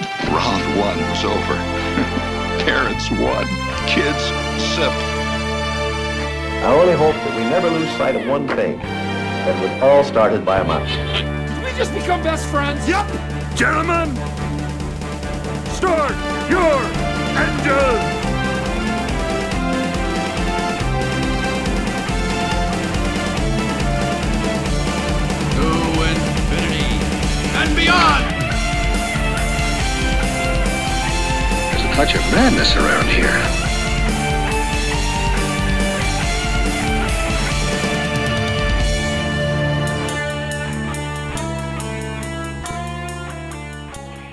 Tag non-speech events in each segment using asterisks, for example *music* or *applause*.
Round one was over. *laughs* Parents won. Kids sipped. I only hope that we never lose sight of one thing that was all started by a mouse. Did we just become best friends? Yep! Gentlemen, start your engines! To infinity and beyond! Touch of madness around here.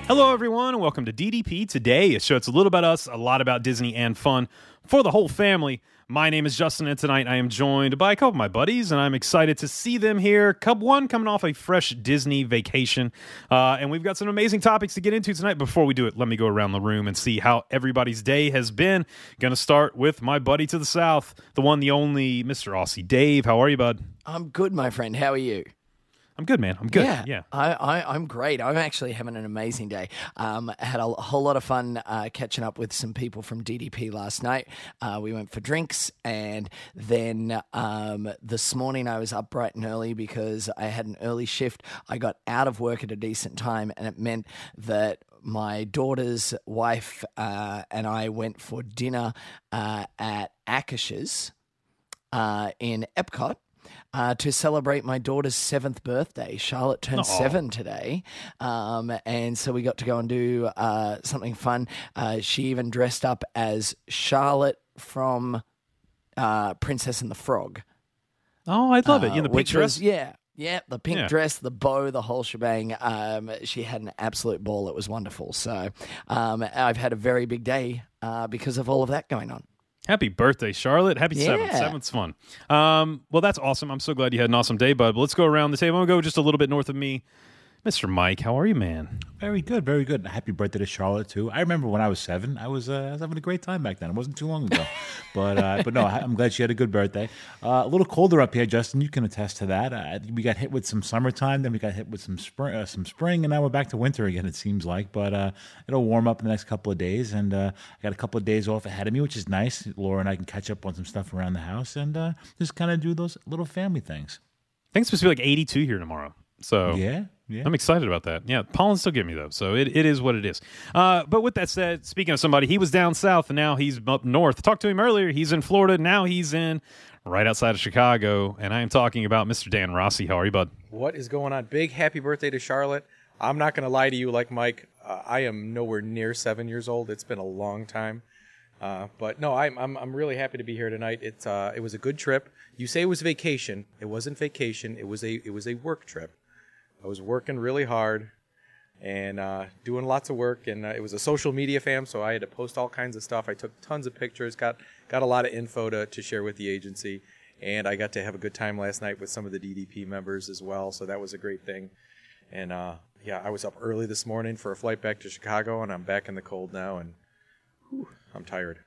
Hello, everyone, and welcome to DDP Today, a show that's a little about us, a lot about Disney, and fun for the whole family. My name is Justin, and tonight I am joined by a couple of my buddies, and I'm excited to see them here. Cub one coming off a fresh Disney vacation, uh, and we've got some amazing topics to get into tonight. Before we do it, let me go around the room and see how everybody's day has been. Gonna start with my buddy to the south, the one, the only, Mr. Aussie Dave. How are you, bud? I'm good, my friend. How are you? I'm good, man. I'm good. Yeah, yeah. I, I, I'm great. I'm actually having an amazing day. Um, had a whole lot of fun uh, catching up with some people from DDP last night. Uh, we went for drinks, and then um, this morning I was up bright and early because I had an early shift. I got out of work at a decent time, and it meant that my daughter's wife uh, and I went for dinner uh, at Akershus uh, in Epcot. Uh, to celebrate my daughter's seventh birthday. Charlotte turned Aw. seven today. Um, and so we got to go and do uh, something fun. Uh, she even dressed up as Charlotte from uh, Princess and the Frog. Oh, I love it. Uh, in the pink dress? yeah. Yeah, the pink Yeah. dress, the bow, the whole shebang. Um, she had an absolute ball. It was wonderful. So um, I've had a very big day uh, because of all of that going on. Happy birthday, Charlotte. Happy seventh. Seventh's fun. Um, well, that's awesome. I'm so glad you had an awesome day, bud. But let's go around the table. I'm going to go just a little bit north of me. Mr. Mike, how are you, man? Very good, very good. Happy birthday to Charlotte too. I remember when I was seven, I was, uh, I was having a great time back then. It wasn't too long ago, *laughs* but uh, but no, I'm glad she had a good birthday. Uh, a little colder up here, Justin. You can attest to that. Uh, we got hit with some summertime, then we got hit with some spring, uh, some spring, and now we're back to winter again. It seems like, but uh, it'll warm up in the next couple of days, and uh, I got a couple of days off ahead of me, which is nice. Laura and I can catch up on some stuff around the house and uh, just kind of do those little family things. I think it's supposed to be like 82 here tomorrow. So Yeah, yeah. I'm excited about that. Yeah, pollen still get me though, so it, it is what it is. Uh, but with that said, speaking of somebody, he was down south and now he's up north. Talked to him earlier. He's in Florida. Now he's in right outside of Chicago, and I am talking about Mr. Dan Rossi. How are you, bud? What is going on? Big happy birthday to Charlotte. I'm not going to lie to you like Mike. Uh, I am nowhere near seven years old. It's been a long time. Uh, but no, I'm, I'm, I'm really happy to be here tonight. It's, uh, it was a good trip. You say it was vacation. It wasn't vacation. It was a, it was a work trip. I was working really hard and uh, doing lots of work. And uh, it was a social media fam, so I had to post all kinds of stuff. I took tons of pictures, got got a lot of info to, to share with the agency, and I got to have a good time last night with some of the DDP members as well. So that was a great thing. And uh, yeah, I was up early this morning for a flight back to Chicago, and I'm back in the cold now, and whew, I'm tired.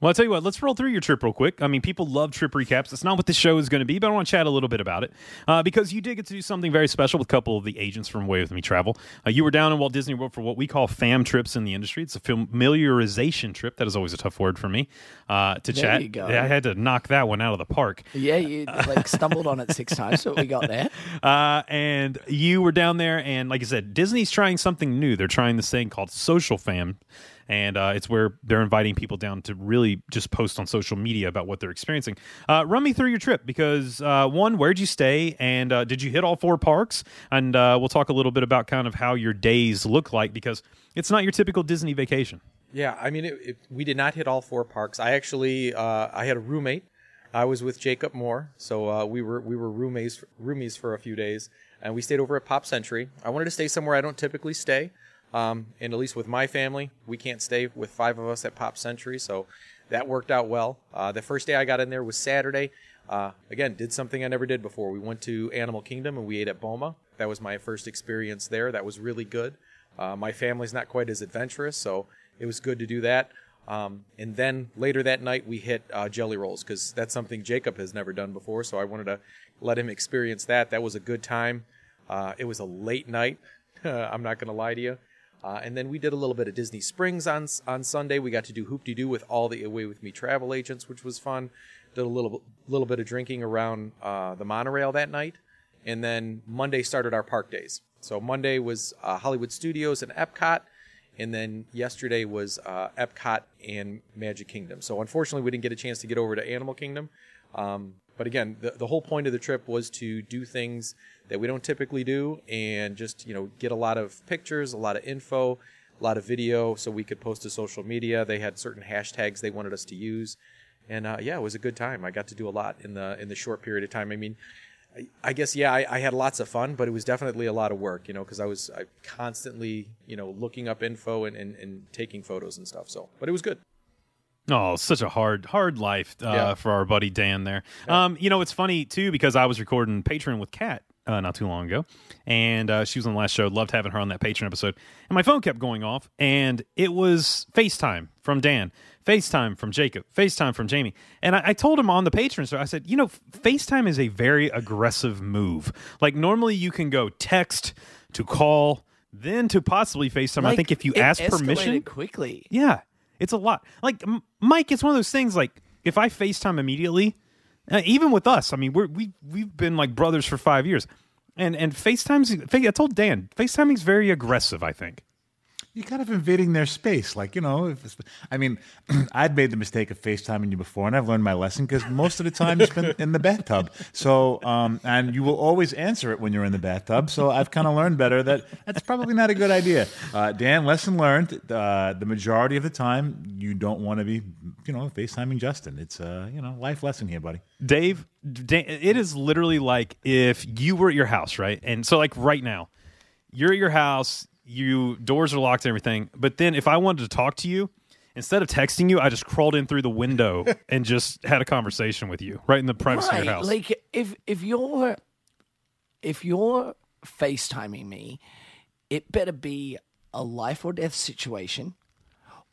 Well, I'll tell you what, let's roll through your trip real quick. I mean, people love trip recaps. That's not what this show is going to be, but I want to chat a little bit about it uh, because you did get to do something very special with a couple of the agents from Away With Me Travel. Uh, you were down in Walt Disney World for what we call fam trips in the industry. It's a familiarization trip. That is always a tough word for me uh, to There chat. you go. I had to knock that one out of the park. Yeah, you like stumbled on it six *laughs* times, so we got there. Uh, and you were down there, and like I said, Disney's trying something new. They're trying this thing called Social Fam, and uh, it's where they're inviting people down to really just post on social media about what they're experiencing. Uh, run me through your trip because uh, one, where'd you stay, and uh, did you hit all four parks? And uh, we'll talk a little bit about kind of how your days look like because it's not your typical Disney vacation. Yeah, I mean, it, it, we did not hit all four parks. I actually, uh, I had a roommate. I was with Jacob Moore, so we were we were roommates roomies for a few days, and we stayed over at Pop Century. I wanted to stay somewhere I don't typically stay, um, and at least with my family, we can't stay with five of us at Pop Century, so that worked out well. Uh, the first day I got in there was Saturday. Uh, again, did something I never did before. We went to Animal Kingdom and we ate at Boma. That was my first experience there. That was really good. Uh, my family's not quite as adventurous, so it was good to do that. Um, and then later that night, we hit uh, Jelly Rolls because that's something Jacob has never done before. So I wanted to let him experience that. That was a good time. Uh, it was a late night. *laughs* I'm not going to lie to you. Uh, and then we did a little bit of Disney Springs on on Sunday. We got to do Hoop-Dee-Doo with all the Away with Me travel agents, which was fun. Did a little little bit of drinking around uh, the monorail that night, and then Monday started our park days. So Monday was uh, Hollywood Studios and Epcot, and then yesterday was uh, Epcot and Magic Kingdom. So unfortunately, we didn't get a chance to get over to Animal Kingdom. Um, but again, the, the whole point of the trip was to do things that we don't typically do, and just you know get a lot of pictures, a lot of info, a lot of video, so we could post to social media. They had certain hashtags they wanted us to use, and uh, yeah, it was a good time. I got to do a lot in the in the short period of time. I mean, I, guess yeah, I, I had lots of fun, but it was definitely a lot of work, you know, because I was I constantly you know looking up info and, and, and taking photos and stuff. So, but it was good. Oh, such a hard, hard life uh, Yeah. for our buddy Dan there. Um, you know, it's funny too because I was recording Patreon with Kat uh, not too long ago, and uh, she was on the last show. Loved having her on that Patreon episode, and my phone kept going off, and it was FaceTime from Dan, FaceTime from Jacob, FaceTime from Jamie, and I, I told him on the Patreon so I said, you know, FaceTime is a very aggressive move. Like normally you can go text to call. Then to possibly FaceTime, I think if you ask permission, quickly. yeah, it's a lot. Like M- Mike, it's one of those things. Like if I Facetime immediately, uh, even with us, I mean, we're we we've been like brothers for five years, and and FaceTime's. Fa- I told Dan, FaceTiming's very aggressive. I think. You're kind of invading their space. Like, you know, if it's, I mean, *clears throat* I'd made the mistake of FaceTiming you before, and I've learned my lesson because most of the time you spend in the bathtub. So, um, and you will always answer it when you're in the bathtub. So I've kind of learned better that that's probably not a good idea. Uh, Dan, lesson learned. Uh, the majority of the time, you don't want to be, you know, FaceTiming Justin. It's a, you know, life lesson here, buddy. Dave, it is literally like if you were at your house, right? And so, like right now, you're at your house, you doors are locked and everything. But then, if I wanted to talk to you, instead of texting you, I just crawled in through the window *laughs* and just had a conversation with you right in the privacy of your house. Like if if you're if you're FaceTiming me, it better be a life or death situation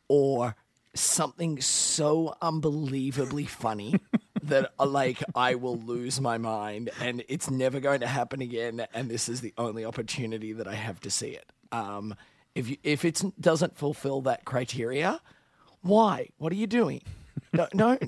or something so unbelievably funny *laughs* that uh, like I will lose my mind and it's never going to happen again and this is the only opportunity that I have to see it. Um if you, if it doesn't fulfill that criteria, why? What are you doing? No, no,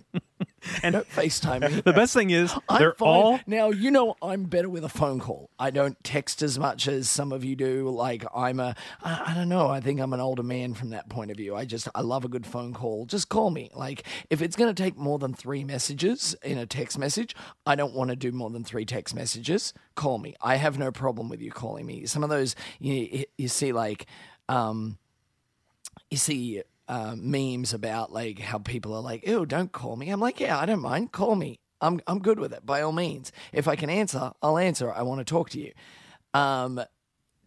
and don't FaceTime me. the best thing is I'm they're fine. all now. You know, I'm better with a phone call. I don't text as much as some of you do. Like I'm a, I, I don't know. I think I'm an older man from that point of view. I just, I love a good phone call. Just call me. Like if it's going to take more than three messages in a text message, I don't want to do more than three text messages. Call me. I have no problem with you calling me. Some of those you you see like, um, you see uh, memes about like how people are like, "Ew, don't call me." I'm like, "Yeah, I don't mind. Call me. I'm I'm good with it. By all means, if I can answer, I'll answer. I want to talk to you. Um,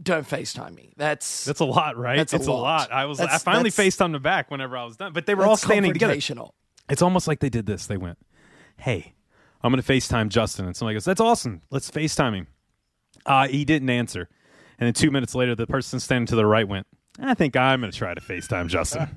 don't FaceTime me. That's That's a lot, right? That's a it's a lot. lot. I was I finally that's- FaceTimed them back whenever I was done, but they were all standing together. It's almost like they did this. They went, "Hey, I'm going to FaceTime Justin," and somebody goes, "That's awesome. Let's FaceTime him." Uh, he didn't answer, and then two minutes later, the person standing to the right went, "I think I'm going to try to FaceTime Justin."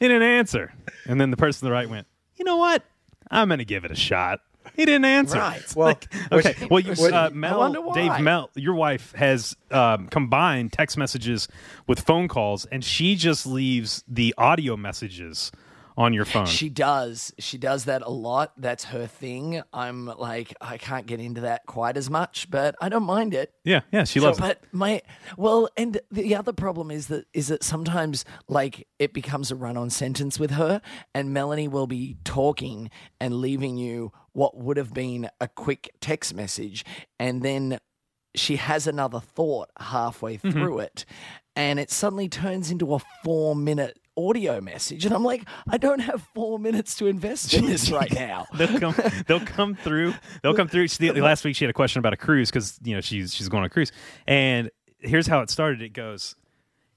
he didn't answer, and then the person on the right went, "You know what? I'm going to give it a shot." He didn't answer. Right. Well, Okay. well, you, what- uh, Mel. Dave, Mel, your wife has um, combined text messages with phone calls, and she just leaves the audio messages on your phone. She does. She does that a lot. That's her thing. I'm like, I can't get into that quite as much, but I don't mind it. yeah, yeah, she loves it. But my well, and the other problem is that is that sometimes like it becomes a run-on sentence with her, and Melanie will be talking and leaving you what would have been a quick text message, and then she has another thought halfway Mm-hmm. through it, and it suddenly turns into a four-minute audio message, and I'm like, I don't have four minutes to invest in this right *laughs* now. they'll come. They'll come through. They'll come through. She, last week she had a question about a cruise because you know she's she's going on a cruise, and here's how it started. It goes,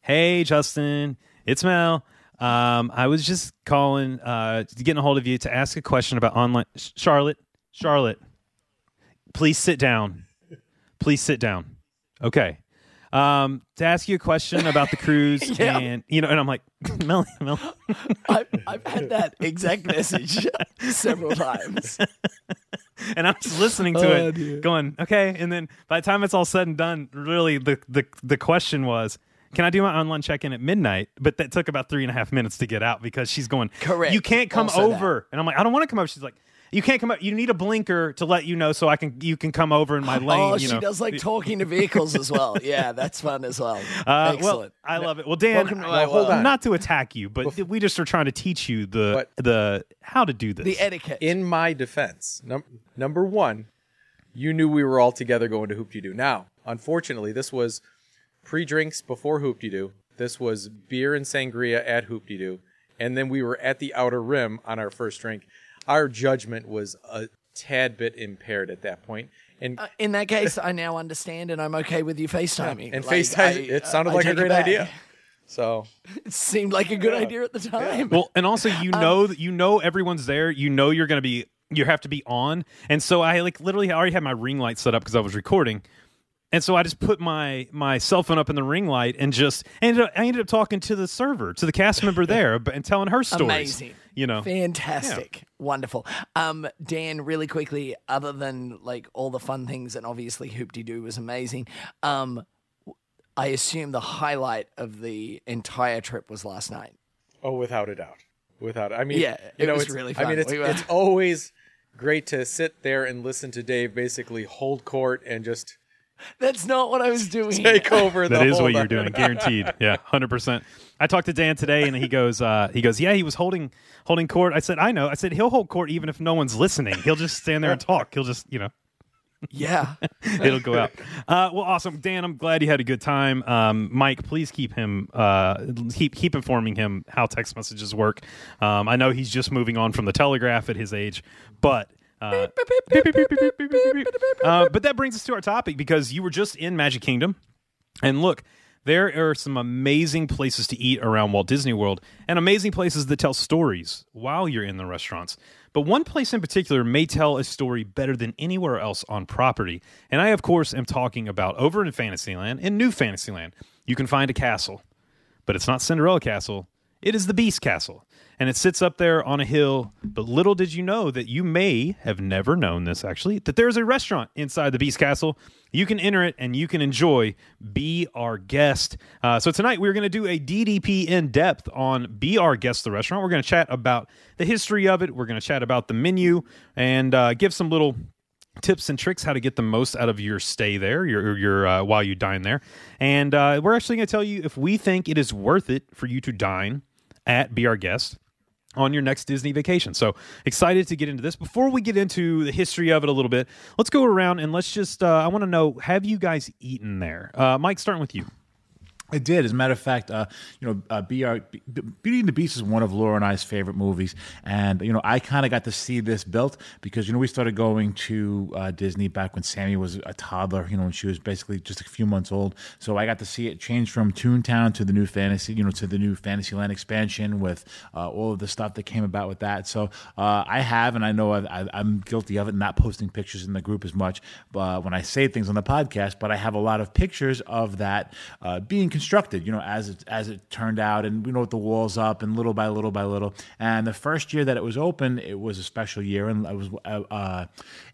"Hey Justin, it's Mel. Um, I was just calling, uh, getting a hold of you to ask a question about online. Charlotte, Charlotte, please sit down. Please sit down. Okay." Um, to ask you a question about the cruise, *laughs* Yeah. and you know, and I'm like, *laughs* Mel, Mel, I've, I've had that exact message *laughs* several times. and I'm just listening to Oh, it, dear. going, okay. And then by the time it's all said and done, really the the the question was, can I do my online check in at midnight? But that took about three and a half minutes to get out because she's going, Correct. You can't come Also over. And I'm like, I don't want to come over. She's like, you can't come up. You need a blinker to let you know so I can you can come over in my *laughs* lane. Oh, you she know. does like *laughs* talking to vehicles as well. Yeah, that's fun as well. *laughs* Uh, well, Excellent. I love it. Well, Dan, Welcome to my hold on. not to attack you, but we just are trying to teach you the But- the how to do this. The etiquette. In my defense, num- number one, you knew we were all together going to Hoop Doo. Now, unfortunately, this was pre-drinks before Hoop Doo. This was beer and sangria at Hoop Doo, and then we were at the Outer Rim on our first drink. Our judgment was a tad bit impaired at that point, and Uh, in that case, I now understand, and I'm okay with you FaceTiming. and Like, FaceTime. I- it sounded I like a great idea. *laughs* So It seemed like a good idea at the time. Well, and also you Um, know that you know everyone's there. You know you're going to be you have to be on. And so I like literally I already had my ring light set up because I was recording. And so I just put my my cell phone up in the ring light and just ended up, I ended up talking to the server, to the cast member *laughs* there, and telling her stories. Amazing. You know. Fantastic. Wonderful. Um, Dan, really quickly, other than like all the fun things, and obviously Hoop-Dee-Doo was amazing. Um, I assume the highlight of the entire trip was last night. Oh, without a doubt, without. I mean, Yeah, you it know, was it's, really I mean, it's We were- it's always great to sit there and listen to Dave basically hold court and just That's not what I was *laughs* doing. take over. That the is what you're doing, guaranteed. *laughs* Yeah, hundred percent. I talked to Dan today, and he goes, uh, he goes, yeah, he was holding holding court. I said, I know. I said he'll hold court even if no one's listening. He'll just stand there and talk. He'll just, you know, Yeah. *laughs* it'll go out. Uh, well, awesome, Dan. I'm glad you had a good time. Um, Mike, please keep him uh, keep keep informing him how text messages work. Um, I know he's just moving on from the telegraph at his age, but. Uh, uh, but that brings us to our topic because you were just in Magic Kingdom, and look, there are some amazing places to eat around Walt Disney World and amazing places that tell stories while you're in the restaurants. But one place in particular may tell a story better than anywhere else on property. And I, of course, am talking about over in Fantasyland, in New Fantasyland. You can find a castle, but it's not Cinderella Castle, it is the Beast Castle. And it sits up there on a hill. But little did you know that you may have never known this actually, that there's a restaurant inside the Beast Castle. You can enter it and you can enjoy Be Our Guest. Uh, so tonight we're going to do a DDP in depth on Be Our Guest, the restaurant. We're going to chat about the history of it. We're going to chat about the menu and uh, give some little tips and tricks how to get the most out of your stay there, your your uh, while you dine there, and uh, we're actually going to tell you if we think it is worth it for you to dine at Be Our Guest on your next Disney vacation. So excited to get into this. Before we get into the history of it a little bit, let's go around and let's just. Uh, I want to know: Have you guys eaten there? Uh, Mike, starting with you. I did. As a matter of fact, uh, you know, uh, Beauty and the Beast is one of Laura and I's favorite movies, and you know, I kind of got to see this built because you know we started going to uh, Disney back when Sammy was a toddler. You know, when she was basically just a few months old. So I got to see it change from Toontown to the new fantasy, you know, to the new Fantasyland expansion with uh, all of the stuff that came about with that. So uh, I have, and I know I've, I'm guilty of it, not posting pictures in the group as much. But when I say things on the podcast, but I have a lot of pictures of that uh, being constructed, you know, as it as it turned out, and you know, the walls up, and little by little by little. And the first year that it was open, it was a special year, and it was uh, uh,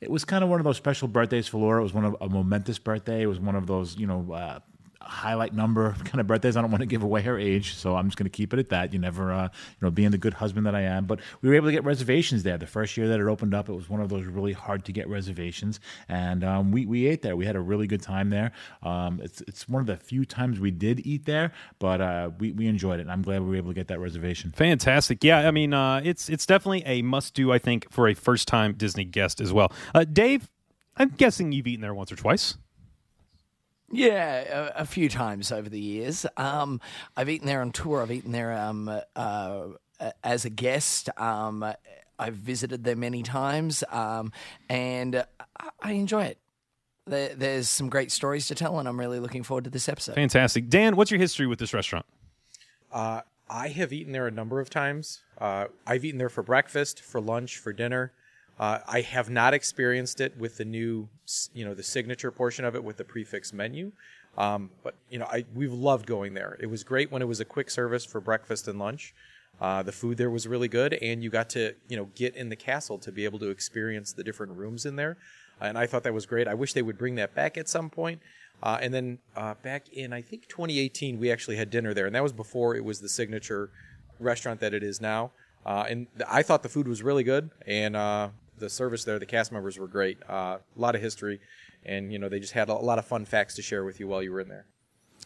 it was kind of one of those special birthdays for Laura. It was one of a momentous birthday. It was one of those, you know. Uh, highlight number kind of birthdays. I don't want to give away her age, so I'm just going to keep it at that. You never, uh, you know, being the good husband that I am. But we were able to get reservations there. The first year that it opened up, it was one of those really hard to get reservations, and um, we we ate there. We had a really good time there. Um, it's it's one of the few times we did eat there, but uh, we we enjoyed it. And I'm glad we were able to get that reservation. Fantastic. Yeah, I mean, uh, it's it's definitely a must do. I think for a first time Disney guest as well. Uh, Dave, I'm guessing you've eaten there once or twice. Yeah, a, a few times over the years. Um, I've eaten there on tour. I've eaten there um, uh, as a guest. Um, I've visited there many times, um, and I, I enjoy it. There, there's some great stories to tell, and I'm really looking forward to this episode. Fantastic. Dan, what's your history with this restaurant? Uh, I have eaten there a number of times. Uh, I've eaten there for breakfast, for lunch, for dinner. Uh, I have not experienced it with the new, you know, the signature portion of it with the prefix menu. Um, but you know, I we've loved going there. It was great when it was a quick service for breakfast and lunch. Uh, the food there was really good, and you got to you know get in the castle to be able to experience the different rooms in there. And I thought that was great. I wish they would bring that back at some point. Uh, and then uh, back in I think 2018, we actually had dinner there, and that was before it was the signature restaurant that it is now. Uh, and I thought the food was really good, and uh, the service there, the cast members were great. Uh, a lot of history, and you know they just had a lot of fun facts to share with you while you were in there.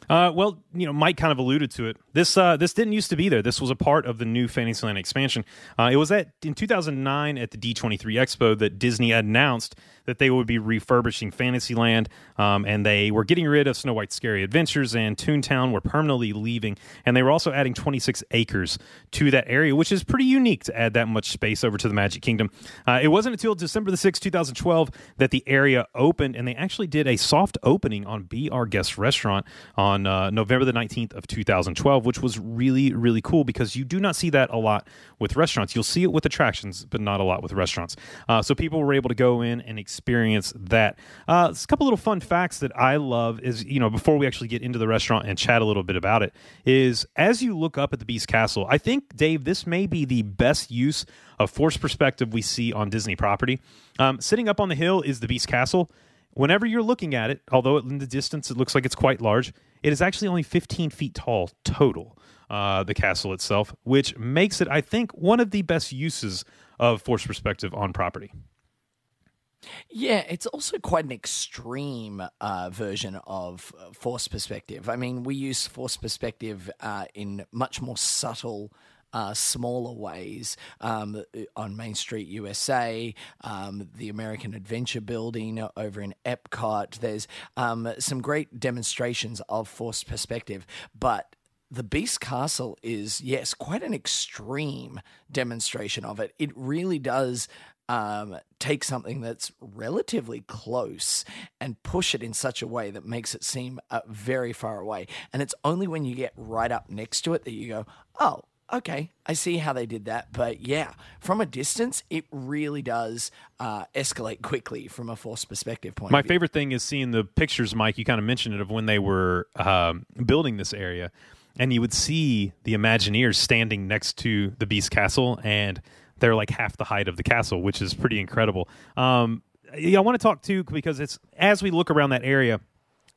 Uh, well, you know, Mike kind of alluded to it. This uh, this didn't used to be there. This was a part of the new Fantasyland expansion. Uh, it was at in 2009 at the D23 Expo that Disney announced that they would be refurbishing Fantasyland, um, and they were getting rid of Snow White's Scary Adventures and Toontown were permanently leaving, and they were also adding 26 acres to that area, which is pretty unique to add that much space over to the Magic Kingdom. Uh, it wasn't until December the 6th, 2012, that the area opened, and they actually did a soft opening on Be Our Guest Restaurant on uh, November the 19th of 2012, which was really, really cool because you do not see that a lot with restaurants. You'll see it with attractions, but not a lot with restaurants. Uh, so people were able to go in and experience that. Uh, a couple little fun facts that I love is, you know, before we actually get into the restaurant and chat a little bit about it, is as you look up at the Beast Castle, I think, Dave, this may be the best use of force perspective we see on Disney property. Um, sitting up on the hill is the Beast Castle. Whenever you're looking at it, although in the distance it looks like it's quite large, it is actually only 15 feet tall total, uh, the castle itself, which makes it, I think, one of the best uses of force perspective on property. Yeah, it's also quite an extreme uh, version of uh, force perspective. I mean, we use force perspective uh, in much more subtle. Uh, smaller ways um, on Main Street, USA, um, the American Adventure Building over in Epcot. There's um, some great demonstrations of forced perspective, but the Beast Castle is, yes, quite an extreme demonstration of it. It really does um, take something that's relatively close and push it in such a way that makes it seem uh, very far away. And it's only when you get right up next to it that you go, oh, okay, I see how they did that. But yeah, from a distance, it really does uh, escalate quickly from a force perspective point My favorite thing is seeing the pictures, Mike. You kind of mentioned it of when they were um, building this area, and you would see the Imagineers standing next to the Beast Castle, and they're like half the height of the castle, which is pretty incredible. Um, yeah, I want to talk too because it's as we look around that area,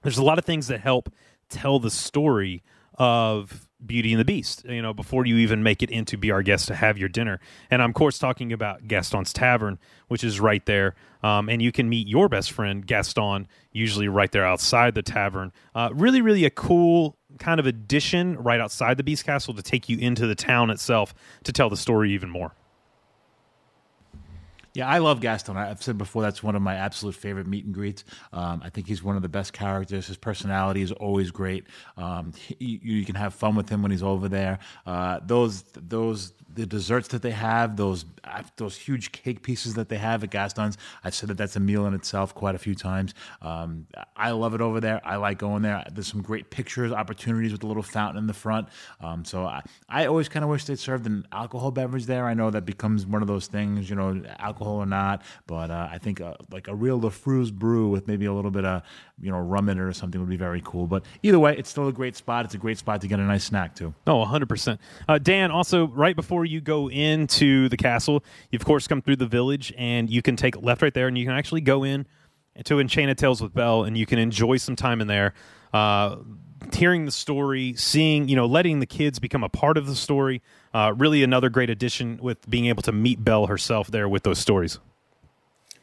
there's a lot of things that help tell the story of Beauty and the Beast, you know, before you even make it into Be Our Guest to have your dinner. And I'm, of course, talking about Gaston's Tavern, which is right there. Um, and you can meet your best friend, Gaston, usually right there outside the tavern. Uh, really, really a cool kind of addition right outside the Beast Castle to take you into the town itself to tell the story even more. Yeah, I love Gaston. I've said before that's one of my absolute favorite meet and greets. Um, I think he's one of the best characters. His personality is always great. Um, he, you can have fun with him when he's over there. Uh, those those the desserts that they have, those uh, those huge cake pieces that they have at Gaston's. I've said that that's a meal in itself quite a few times. Um, I love it over there. I like going there. There's some great pictures, opportunities with the little fountain in the front. Um, so I, I always kind of wish they served an alcohol beverage there. I know that becomes one of those things, you know, alcohol or not. But uh, I think uh, like a real LeFou's Brew with maybe a little bit of you know rum in it or something would be very cool. But either way, it's still a great spot. It's a great spot to get a nice snack too. Oh, 100%. Uh, Dan, also, right before you go into the castle, you, of course, come through the village and you can take left right there and you can actually go in to Enchanted Tales with Belle and you can enjoy some time in there. Uh, hearing the story, seeing, you know, letting the kids become a part of the story. Uh, really another great addition with being able to meet Belle herself there with those stories.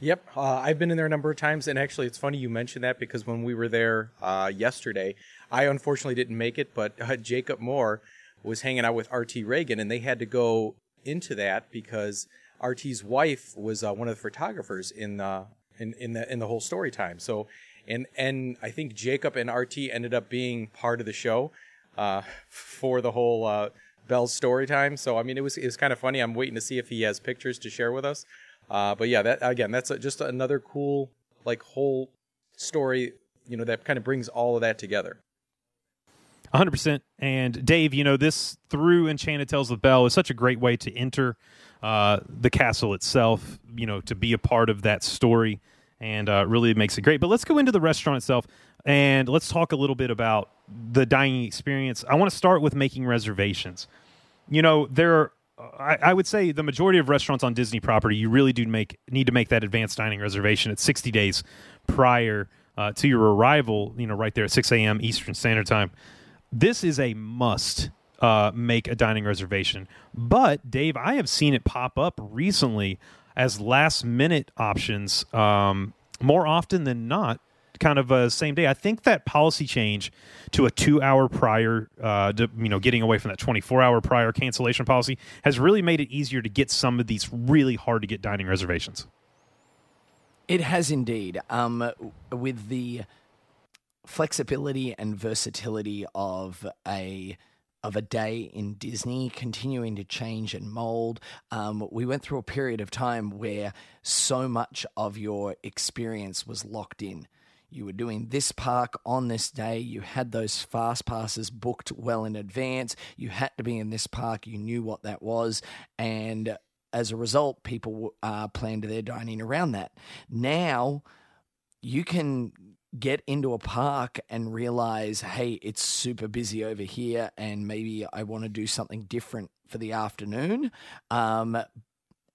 Yep, uh, I've been in there a number of times, and actually, it's funny you mentioned that because when we were there uh, yesterday, I unfortunately didn't make it, but uh, Jacob Moore was hanging out with RT Reagan, and they had to go into that because RT's wife was uh, one of the photographers in the in in the in the whole story time. So, and and I think Jacob and RT ended up being part of the show uh, for the whole uh, Belle's story time. So, I mean, it was it was kind of funny. I'm waiting to see if he has pictures to share with us. Uh, but yeah, that again, that's a, just another cool like whole story, you know, that kind of brings all of that together. 100%. And Dave, you know, this through Enchanted Tales of Belle is such a great way to enter uh, the castle itself, you know, to be a part of that story and uh, really makes it great. But let's go into the restaurant itself and let's talk a little bit about the dining experience. I want to start with making reservations. You know, there are I, I, would say the majority of restaurants on Disney property, you really do make need to make that advanced dining reservation at 60 days prior uh, to your arrival, you know, right there at 6 a.m. Eastern Standard Time. This is a must uh, make a dining reservation. But, Dave, I have seen it pop up recently as last minute options um, more often than not kind of a same day. I think that policy change to a two hour prior, uh, to, you know, getting away from that 24 hour prior cancellation policy has really made it easier to get some of these really hard to get dining reservations. It has indeed. Um, with the flexibility and versatility of a of a day in Disney continuing to change and mold. Um, we went through a period of time where so much of your experience was locked in. You were doing this park on this day. You had those fast passes booked well in advance. You had to be in this park. You knew what that was. And as a result, people uh, planned their dining around that. Now, you can get into a park and realize, hey, it's super busy over here, and maybe I want to do something different for the afternoon. Um,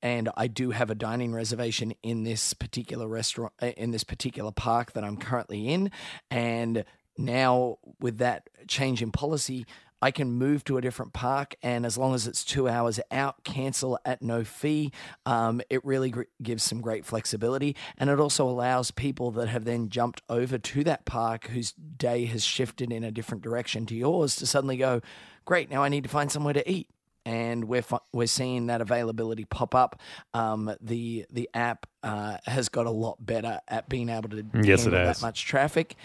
and I do have a dining reservation in this particular restaurant, uh, in this particular park that I'm currently in. And now, with that change in policy, I can move to a different park, and as long as it's two hours out, cancel at no fee. Um, it really gr- gives some great flexibility, and it also allows people that have then jumped over to that park whose day has shifted in a different direction to yours to suddenly go, great, now I need to find somewhere to eat. And we're we're seeing that availability pop up. Um, the the app uh, has got a lot better at being able to Yes, it handle has. that much traffic,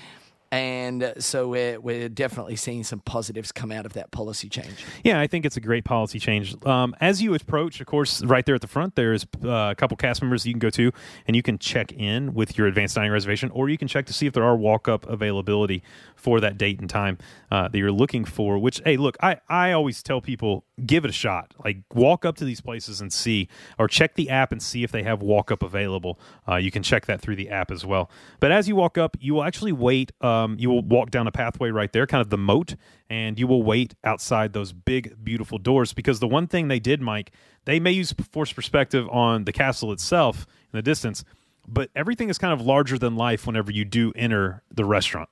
and so we're we're definitely seeing some positives come out of that policy change. Yeah, I think it's a great policy change. Um, as you approach, of course, right there at the front, there's uh, a couple cast members you can go to, and you can check in with your advanced dining reservation, or you can check to see if there are walk up availability for that date and time uh, that you're looking for. Which, hey, look, I, I always tell people give it a shot. Like, walk up to these places and see, or check the app and see if they have walk up available. Uh, you can check that through the app as well. But as you walk up, you will actually wait. Um, Um, you will walk down a pathway right there, kind of the moat, and you will wait outside those big, beautiful doors. Because the one thing they did, Mike, they may use force perspective on the castle itself in the distance, but everything is kind of larger than life whenever you do enter the restaurant.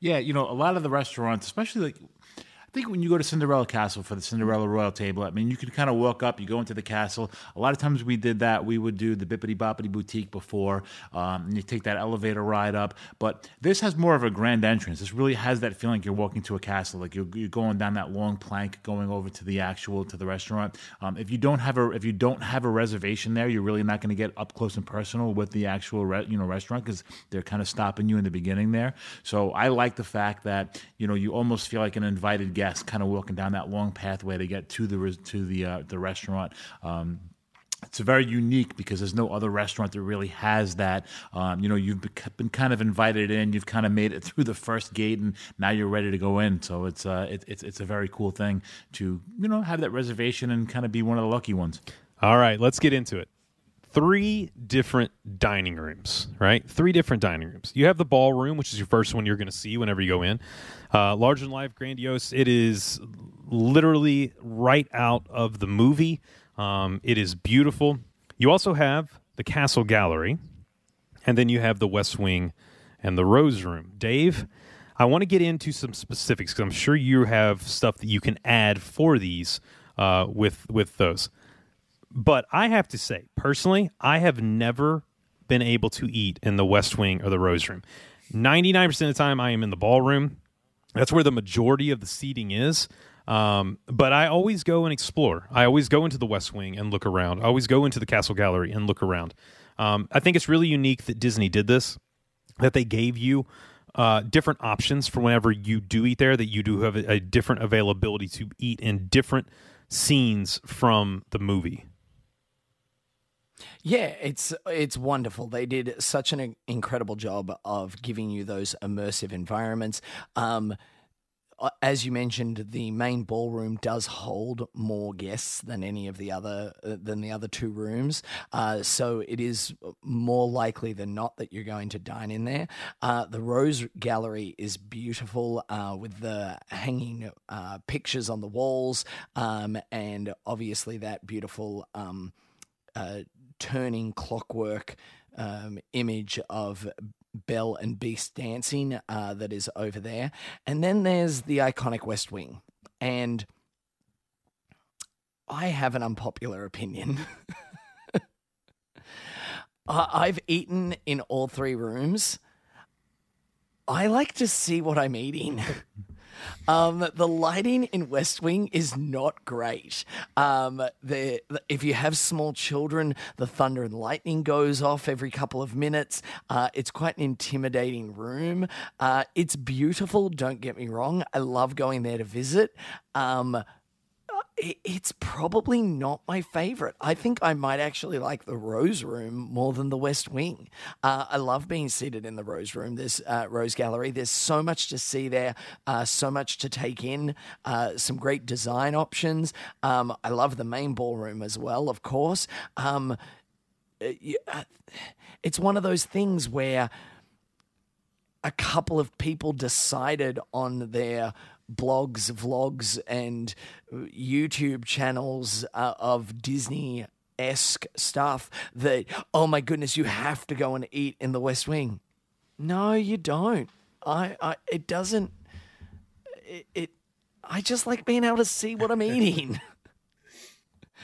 Yeah, you know, a lot of the restaurants, especially like I think when you go to Cinderella Castle for the Cinderella Royal Table, I mean, you could kind of walk up, you go into the castle. A lot of times we did that. We would do the Bibbidi Bobbidi Boutique before, um, and you take that elevator ride up. But this has more of a grand entrance. This really has that feeling like you're walking to a castle, like you're, you're going down that long plank, going over to the actual to the restaurant. Um, if you don't have a if you don't have a reservation there, you're really not going to get up close and personal with the actual re- you know restaurant because they're kind of stopping you in the beginning there. So I like the fact that you know you almost feel like an invited guest, kind of walking down that long pathway to get to the to the uh, the restaurant. Um, it's very unique because there's no other restaurant that really has that. Um, you know, you've been kind of invited in, you've kind of made it *laughs* through the first gate, and now you're ready to go in. So it's uh, it, it's it's a very cool thing to you know have that reservation and kind of be one of the lucky ones. All right, let's get into it. Three different dining rooms, right? Three different dining rooms. You have the ballroom, which is your first one you're going to see whenever you go in. Uh, large and live, grandiose. It is literally right out of the movie. Um, it is beautiful. You also have the Castle Gallery, and then you have the West Wing and the Rose Room. Dave, I want to get into some specifics because I'm sure you have stuff that you can add for these uh, with with those. But I have to say, personally, I have never been able to eat in the West Wing or the Rose Room. 99% of the time, I am in the ballroom. That's where the majority of the seating is. Um, but I always go and explore. I always go into the West Wing and look around. I always go into the Castle Gallery and look around. Um, I think it's really unique that Disney did this, that they gave you uh, different options for whenever you do eat there, that you do have a, a different availability to eat in different scenes from the movie. Yeah, it's it's wonderful. They did such an incredible job of giving you those immersive environments. Um, uh, as you mentioned, the main ballroom does hold more guests than any of the other uh, than the other two rooms, uh, so it is more likely than not that you're going to dine in there. Uh, the Rose Gallery is beautiful uh, with the hanging uh, pictures on the walls, um, and obviously that beautiful. Um, uh, turning clockwork um, image of Belle and Beast dancing uh, that is over there. And then there's the iconic West Wing. And I have an unpopular opinion. *laughs* I've eaten in all three rooms. I like to see what I'm eating. *laughs* Um, the lighting in West Wing is not great. Um, the, if you have small children, the thunder and lightning goes off every couple of minutes. Uh, it's quite an intimidating room. Uh, it's beautiful, don't get me wrong. I love going there to visit. Um, it's probably not my favorite. I think I might actually like the Rose Room more than the West Wing. Uh, I love being seated in the Rose Room. There's uh, Rose Gallery. There's so much to see there, uh, so much to take in, uh, some great design options. Um, I love the main ballroom as well, of course. Um, uh, uh, it's one of those things where a couple of people decided on their blogs, vlogs, and YouTube channels uh, of Disney esque stuff that, oh my goodness, you have to go and eat in the West Wing. No, you don't. I, I it doesn't. It, it. I just like being able to see what I'm *laughs* eating.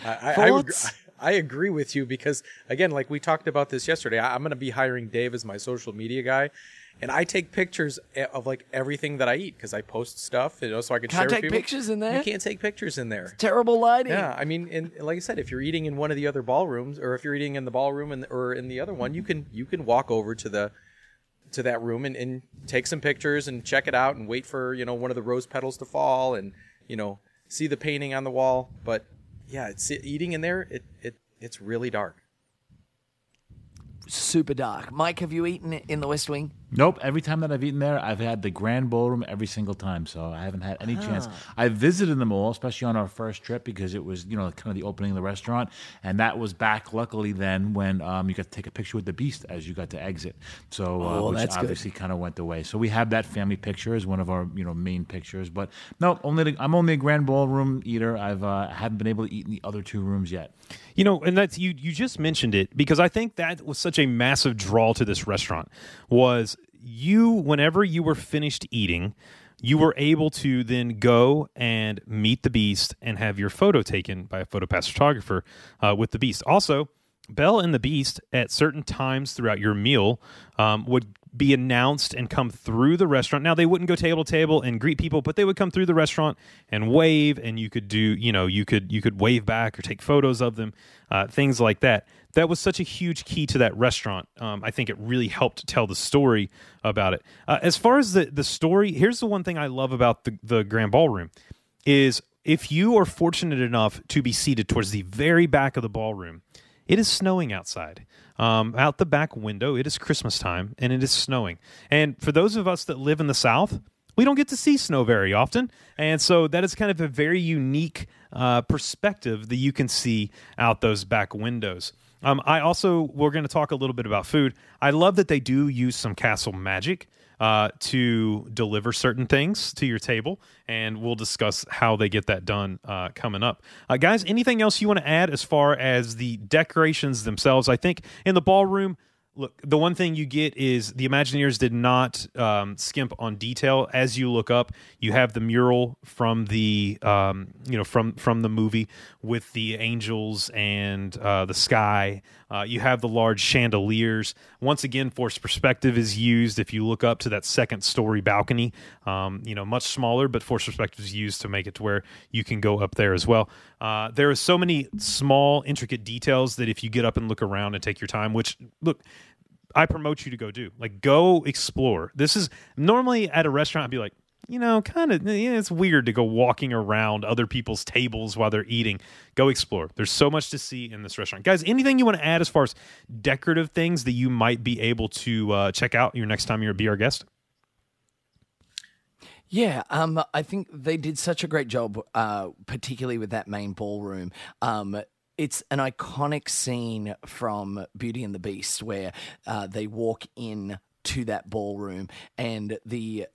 I, I, I, I agree with you because again, like we talked about this yesterday, I, I'm going to be hiring Dave as my social media guy, and I take pictures of like everything that I eat because I post stuff, you know, so I can Can't share take with people. pictures in there? You can't take pictures in there. Terrible lighting. Yeah, I mean, and like I said, if you're eating in one of the other ballrooms, or if you're eating in the ballroom and or in the other one, you can you can walk over to the to that room and, and take some pictures and check it out and wait for you know one of the rose petals to fall and you know see the painting on the wall. But yeah, it's eating in there. It it it's really dark. Super dark. Mike, have you eaten in the West Wing? Nope. Every time that I've eaten there, I've had the Grand Ballroom every single time. So I haven't had any chance. I visited them all, especially on our first trip because it was, you know, kind of the opening of the restaurant, and that was back luckily then when um, you got to take a picture with the Beast as you got to exit. So uh, Oh, which that's good. obviously kind of went away. So we have that family picture as one of our, you know, main pictures. But no, only the, I'm only a Grand Ballroom eater. I've uh, haven't been able to eat in the other two rooms yet. You know, and that's you. You just mentioned it because I think that was such a massive draw to this restaurant. Was you whenever you were finished eating, you were able to then go and meet the beast and have your photo taken by a photopass photographer uh, with the beast. Also, Belle and the Beast at certain times throughout your meal um, would be announced and come through the restaurant. Now they wouldn't go table to table and greet people, but they would come through the restaurant and wave, and you could do, you know, you could you could wave back or take photos of them, uh, things like that. That was such a huge key to that restaurant. Um, I think it really helped tell the story about it. Uh, as far as the the story, here's the one thing I love about the the Grand Ballroom is if you are fortunate enough to be seated towards the very back of the ballroom, it is snowing outside. Um, out the back window, it is Christmas time and it is snowing. And for those of us that live in the South, we don't get to see snow very often. And so that is kind of a very unique uh, perspective that you can see out those back windows. Um, I also, we're going to talk a little bit about food. I love that they do use some castle magic uh, to deliver certain things to your table, and we'll discuss how they get that done uh, coming up. Uh, guys, anything else you want to add as far as the decorations themselves? I think in the ballroom, look, the one thing you get is the Imagineers did not um, skimp on detail. As you look up, you have the mural from the um, you know from from the movie with the angels and uh, the sky. Uh, you have the large chandeliers. Once again, forced perspective is used. If you look up to that second story balcony, um, you know much smaller, but forced perspective is used to make it to where you can go up there as well. Uh, there are so many small, intricate details that if you get up and look around and take your time, which look. I promote you to go do. Like, go explore. This is normally at a restaurant, I'd be like, you know, kind of, yeah, it's weird to go walking around other people's tables while they're eating. Go explore. There's so much to see in this restaurant. Guys, anything you want to add as far as decorative things that you might be able to uh, check out your next time you're a Our Guest? Yeah, um, I think they did such a great job, uh, particularly with that main ballroom. Um, it's an iconic scene from Beauty and the Beast where uh, they walk in to that ballroom and the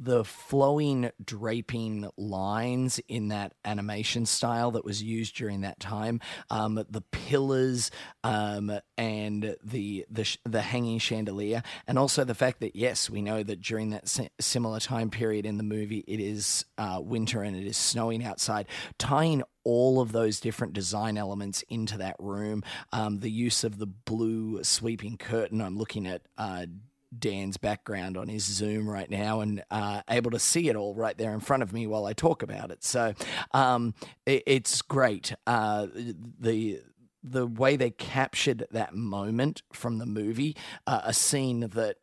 the flowing draping lines in that animation style that was used during that time, um, the pillars um, and the the the hanging chandelier, and also the fact that yes, we know that during that si- similar time period in the movie, it is uh, winter and it is snowing outside, tying all of those different design elements into that room. Um, the use of the blue sweeping curtain. I'm looking at uh, Dan's background on his Zoom right now and uh, able to see it all right there in front of me while I talk about it. So um, it, it's great. Uh, the the way they captured that moment from the movie, uh, a scene that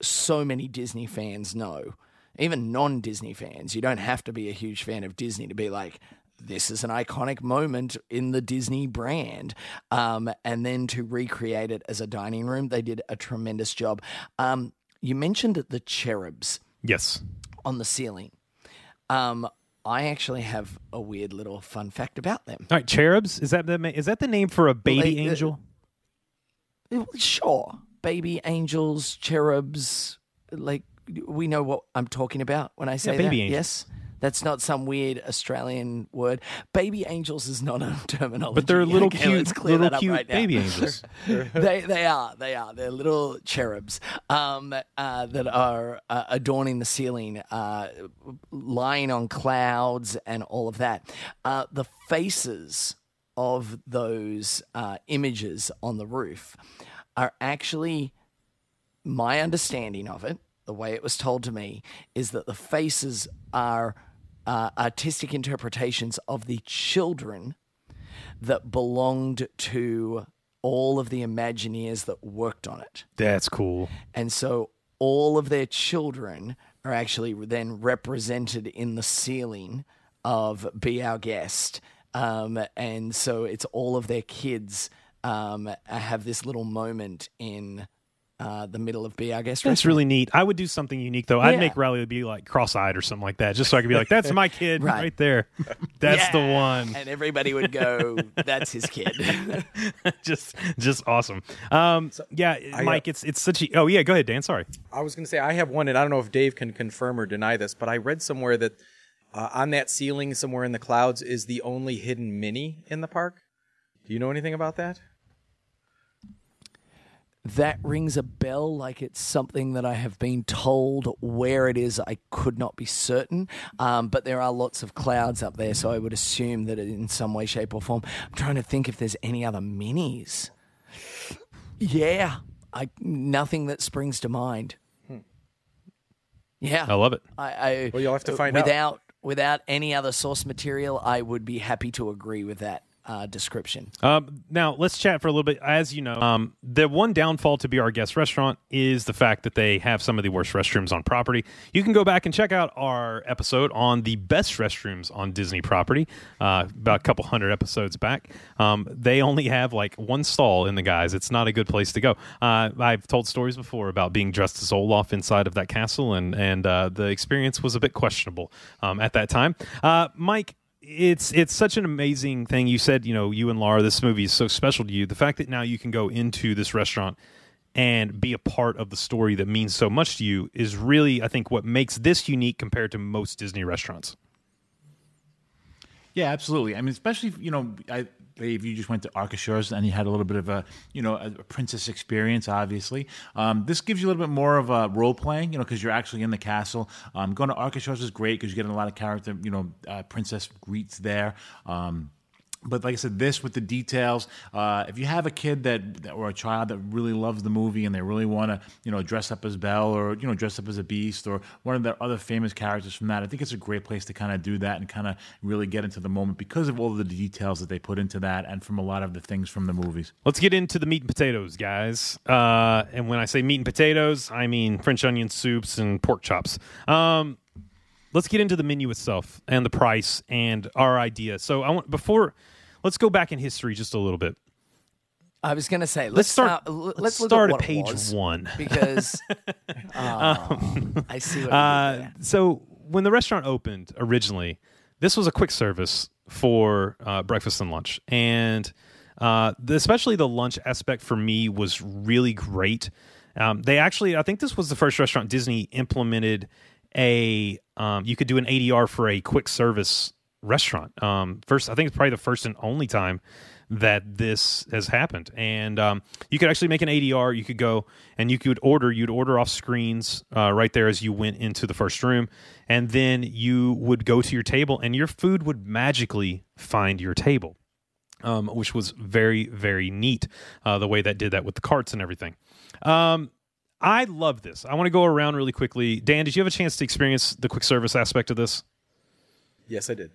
so many Disney fans know, even non Disney fans. You don't have to be a huge fan of Disney to be like, this is an iconic moment in the Disney brand. Um, and then to recreate it as a dining room, they did a tremendous job. Um, you mentioned the cherubs Yes. on the ceiling. Um, I actually have a weird little fun fact about them. All right, cherubs. Is that the is that the name for a baby they- angel? Sure, baby angels, cherubs, like we know what I'm talking about when I say baby that. angels. Yes, that's not some weird Australian word. Baby angels is not a *laughs* terminology. But they're little Okay, cute, little cute right baby *laughs* angels. they they are they are they're little cherubs um, uh, that are uh, adorning the ceiling, uh, lying on clouds and all of that. Uh, the faces of those uh, images on the roof are actually my understanding of it. The way it was told to me is that the faces are uh, artistic interpretations of the children that belonged to all of the Imagineers that worked on it. That's cool. And so all of their children are actually then represented in the ceiling of Be Our Guest. Um, and so it's all of their kids um, have this little moment in uh, the middle of Be Our Guest. That's restaurant. really neat. I would do something unique though. I'd Yeah. make Riley be like cross-eyed or something like that, just so I could be like, "That's my kid *laughs* right, Right. there. *laughs* That's the Yeah. one." And everybody would go, that's his kid. *laughs* just, just awesome. Um, yeah, I, uh, Mike, it's it's such a. Oh yeah, go ahead, Dan. Sorry. I was going to say I have one, and I don't know if Dave can confirm or deny this, but I read somewhere that uh, on that ceiling, somewhere in the clouds, is the only hidden mini in the park. Do you know anything about that? That rings a bell like it's something that I have been told where it is. I could not be certain, um, but there are lots of clouds up there, so I would assume that in some way, shape, or form. I'm trying to think if there's any other minis. Yeah, I nothing that springs to mind. Yeah, I love it. I, I Well, you'll have to find out. without without any other source material. I would be happy to agree with that uh, description. Um, now let's chat for a little bit. As you know, um, the one downfall to be our guest restaurant is the fact that they have some of the worst restrooms on property. You can go back and check out our episode on the best restrooms on Disney property, uh, about a couple hundred episodes back. Um, they only have like one stall in the guys. It's not a good place to go. Uh, I've told stories before about being dressed as Olaf inside of that castle, and and uh, the experience was a bit questionable um, at that time. Uh, Mike it's it's such an amazing thing. You said, you know, you and Laura, this movie is so special to you. The fact that now you can go into this restaurant and be a part of the story that means so much to you is really, I think, what makes this unique compared to most Disney restaurants. Yeah, absolutely. I mean, especially you know, I Dave, you just went to Akershus and you had a little bit of a you know a, princess experience. Obviously, um, this gives you a little bit more of a role playing. You know, because you're actually in the castle. Um, going to Akershus is great because you get a lot of character. You know, uh, princess greets there. Um, but like I said, this with the details. Uh, if you have a kid that, that or a child that really loves the movie and they really want to, you know, dress up as Belle or you know dress up as a Beast or one of the other famous characters from that, I think it's a great place to kind of do that and kind of really get into the moment because of all the details that they put into that and from a lot of the things from the movies. Let's get into the meat and potatoes, guys. Uh, and when I say meat and potatoes, I mean French onion soups and pork chops. Um, let's get into the menu itself and the price and our idea. So I want before let's go back in history just a little bit. I was going to say, let's, Let's start. l- let's, let's start at, page one. because oh, *laughs* I see what Uh, so when the restaurant opened originally, this was a quick service for uh, breakfast and lunch, and uh, the, especially the lunch aspect for me was really great. Um, they actually, I think this was the first restaurant Disney implemented a um, you could do an ADR for a quick service restaurant. Um, first, I think it's probably the first and only time that this has happened. And um, you could actually make an ADR. You could go and you could order. You'd order off screens uh, right there as you went into the first room, and then you would go to your table, and your food would magically find your table. Um, which was very, very neat. Uh, the way that did that with the carts and everything. Um, I love this. I want to go around really quickly. Dan, did you have a chance to experience the quick service aspect of this? Yes, I did.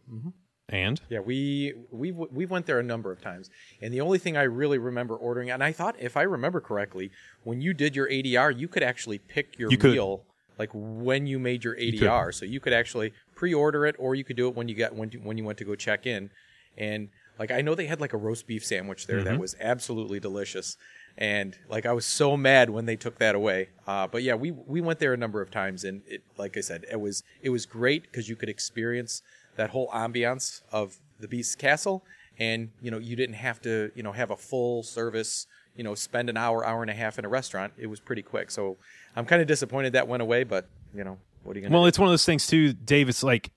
And? Yeah, we we we went there a number of times, and the only thing I really remember ordering, and I thought if I remember correctly, when you did your ADR, you could actually pick your You could. meal like when you made your ADR, so you could actually pre-order it, or you could do it when you got when you, when you went to go check in, and like I know they had like a roast beef sandwich there that was absolutely delicious, and like I was so mad when they took that away. Uh, but yeah, we we went there a number of times, and it like I said, it was it was great because you could experience that whole ambiance of the Beast's Castle, and you know you didn't have to you know have a full service, you know spend an hour hour and a half in a restaurant. It was pretty quick, so I'm kind of disappointed that went away, but you know what are you gonna? well, do? it's one of those things too, Dave. It's like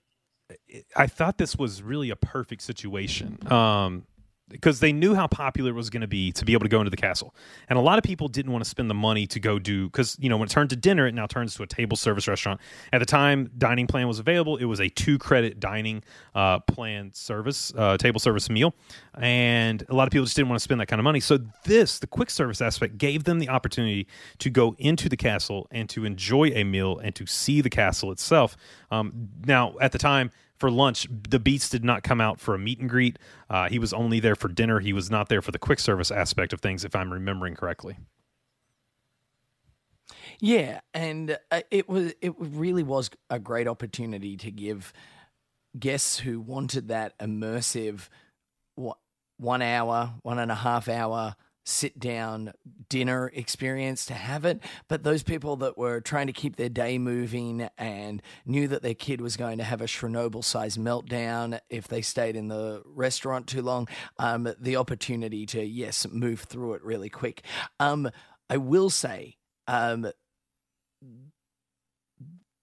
I thought this was really a perfect situation. Um, because they knew how popular it was going to be to be able to go into the castle. And a lot of people didn't want to spend the money to go do because you know when it turned to dinner, it now turns to a table service restaurant. At the time, dining plan was available. It was a two credit dining uh, plan service, uh, table service meal, and a lot of people just didn't want to spend that kind of money. So this, the quick service aspect, gave them the opportunity to go into the castle and to enjoy a meal and to see the castle itself. Um, now, at the time for lunch, the Beast did not come out for a meet and greet. Uh, he was only there for dinner. He was not there for the quick service aspect of things, if I'm remembering correctly. Yeah, and uh, it was it really was a great opportunity to give guests who wanted that immersive one hour, one and a half hour sit down dinner experience to have it. But those people that were trying to keep their day moving and knew that their kid was going to have a Chernobyl sized meltdown if they stayed in the restaurant too long, um, the opportunity to, yes, move through it really quick. Um, I will say, um,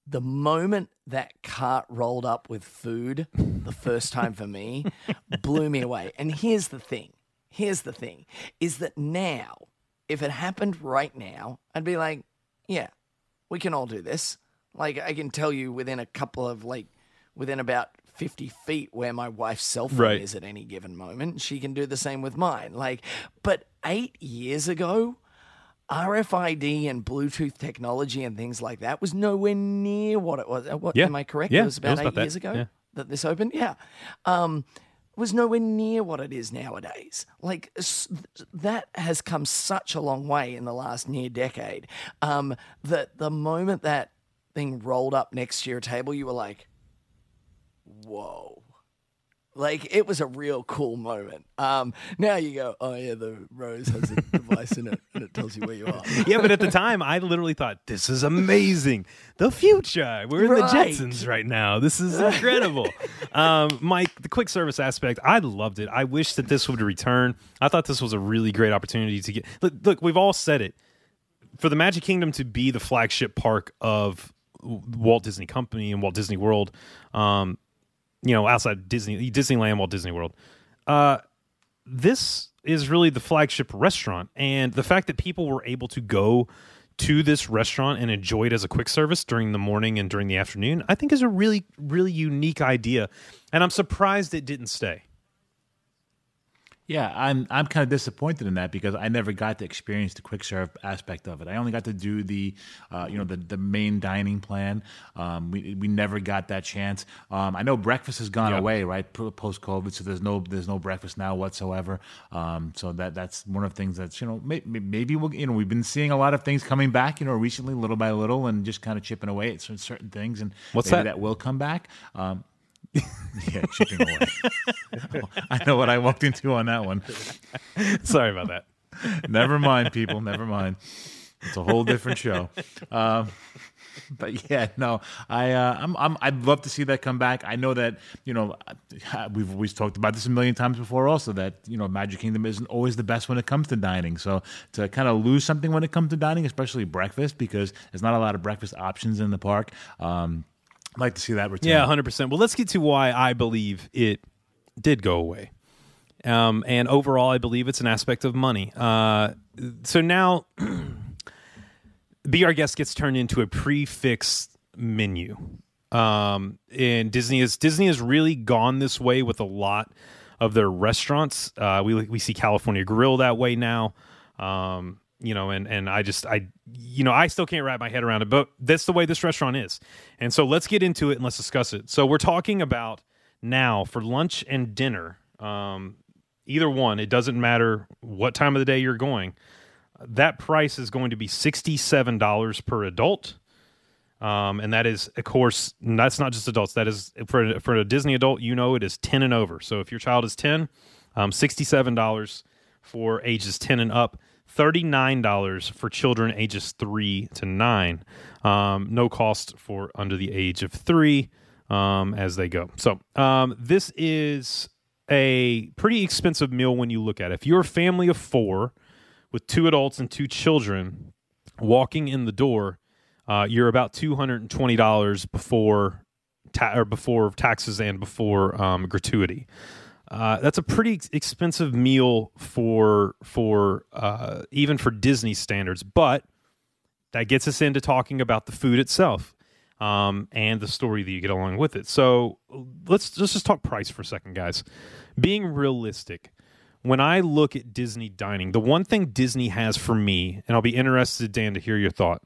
the moment that cart rolled up with food the first time for me blew me away. And here's the thing here's the thing is that now, if it happened right now, I'd be like, yeah, we can all do this. Like, I can tell you within a couple of, like, within about 50 feet where my wife's cell phone Right. is at any given moment. She can do the same with mine. Like, but eight years ago, RFID and Bluetooth technology and things like that was nowhere near what it was. Uh, What Yeah. am I correct? Yeah, it was it about was eight about that. years ago Yeah. that this opened. Yeah, um, was nowhere near what it is nowadays. Like that has come such a long way in the last near decade. Um, that the moment that thing rolled up next to your table, you were like, "Whoa." Like it was a real cool moment. Um, now you go, oh yeah, the rose has a device in it and it tells you where you are. yeah, but at the time, I literally thought, this is amazing. The future. We're in the Jetsons right now. This is incredible. *laughs* um, Mike, the quick service aspect, I loved it. I wish that this would return. I thought this was a really great opportunity to get. Look, look we've all said it. For the Magic Kingdom to be the flagship park of Walt Disney Company and Walt Disney World, um, you know, outside Disney, Disneyland, Walt Disney World, uh, this is really the flagship restaurant and the fact that people were able to go to this restaurant and enjoy it as a quick service during the morning and during the afternoon i think is a really really unique idea and i'm surprised it didn't stay Yeah, I'm I'm kind of disappointed in that because I never got to experience the quick serve aspect of it. I only got to do the, uh, you know, the, the main dining plan. Um, we we never got that chance. Um, I know breakfast has gone Yeah. away, right, post COVID, so there's no there's no breakfast now whatsoever. Um, so that that's one of the things that's you know may, may- maybe we'll you know we've been seeing a lot of things coming back you know recently little by little and just kind of chipping away at certain, certain things and What's maybe that? that will come back. Um, yeah, chipping away. I know what I walked into on that one. *laughs* sorry about that Never mind, people. Never mind. It's a whole different show. Um, but yeah, no, I, uh, I'm, I'm, I'd love to see that come back. I know that you know we've always talked about this a million times before. Also, that you know Magic Kingdom isn't always the best when it comes to dining. So to kind of lose something when it comes to dining, especially breakfast, because there's not a lot of breakfast options in the park. Um, I'd like to see that return. Yeah, hundred percent. Well, let's get to why I believe it did go away. Um, and overall, I believe it's an aspect of money. Uh, so now, *clears throat* Be Our Guest gets turned into a prefix menu. Um, and Disney is Disney has really gone this way with a lot of their restaurants. Uh, we we see California Grill that way now. Um, you know, and and I just I you know I still can't wrap my head around it, but that's the way this restaurant is. And so let's get into it and let's discuss it. So we're talking about now for lunch and dinner. Um, either one, it doesn't matter what time of the day you're going. That price is going to be sixty-seven dollars per adult, um, and that is, of course, that's not just adults. That is for for a Disney adult. You know, it is ten and over. So if your child is ten, um, sixty-seven dollars for ages ten and up. $39 for children ages 3 to 9 um, no cost for under the age of 3 um, as they go so um, this is a pretty expensive meal when you look at it. If you're a family of four with two adults and two children walking in the door, uh, you're about two hundred and twenty dollars before ta- or before taxes and before um, gratuity. Uh, that's a pretty expensive meal for for uh, even for Disney standards, but that gets us into talking about the food itself um, and the story that you get along with it. So let's let's just talk price for a second, guys. Being realistic, when I look at Disney dining, the one thing Disney has for me, and I'll be interested, Dan, to hear your thought.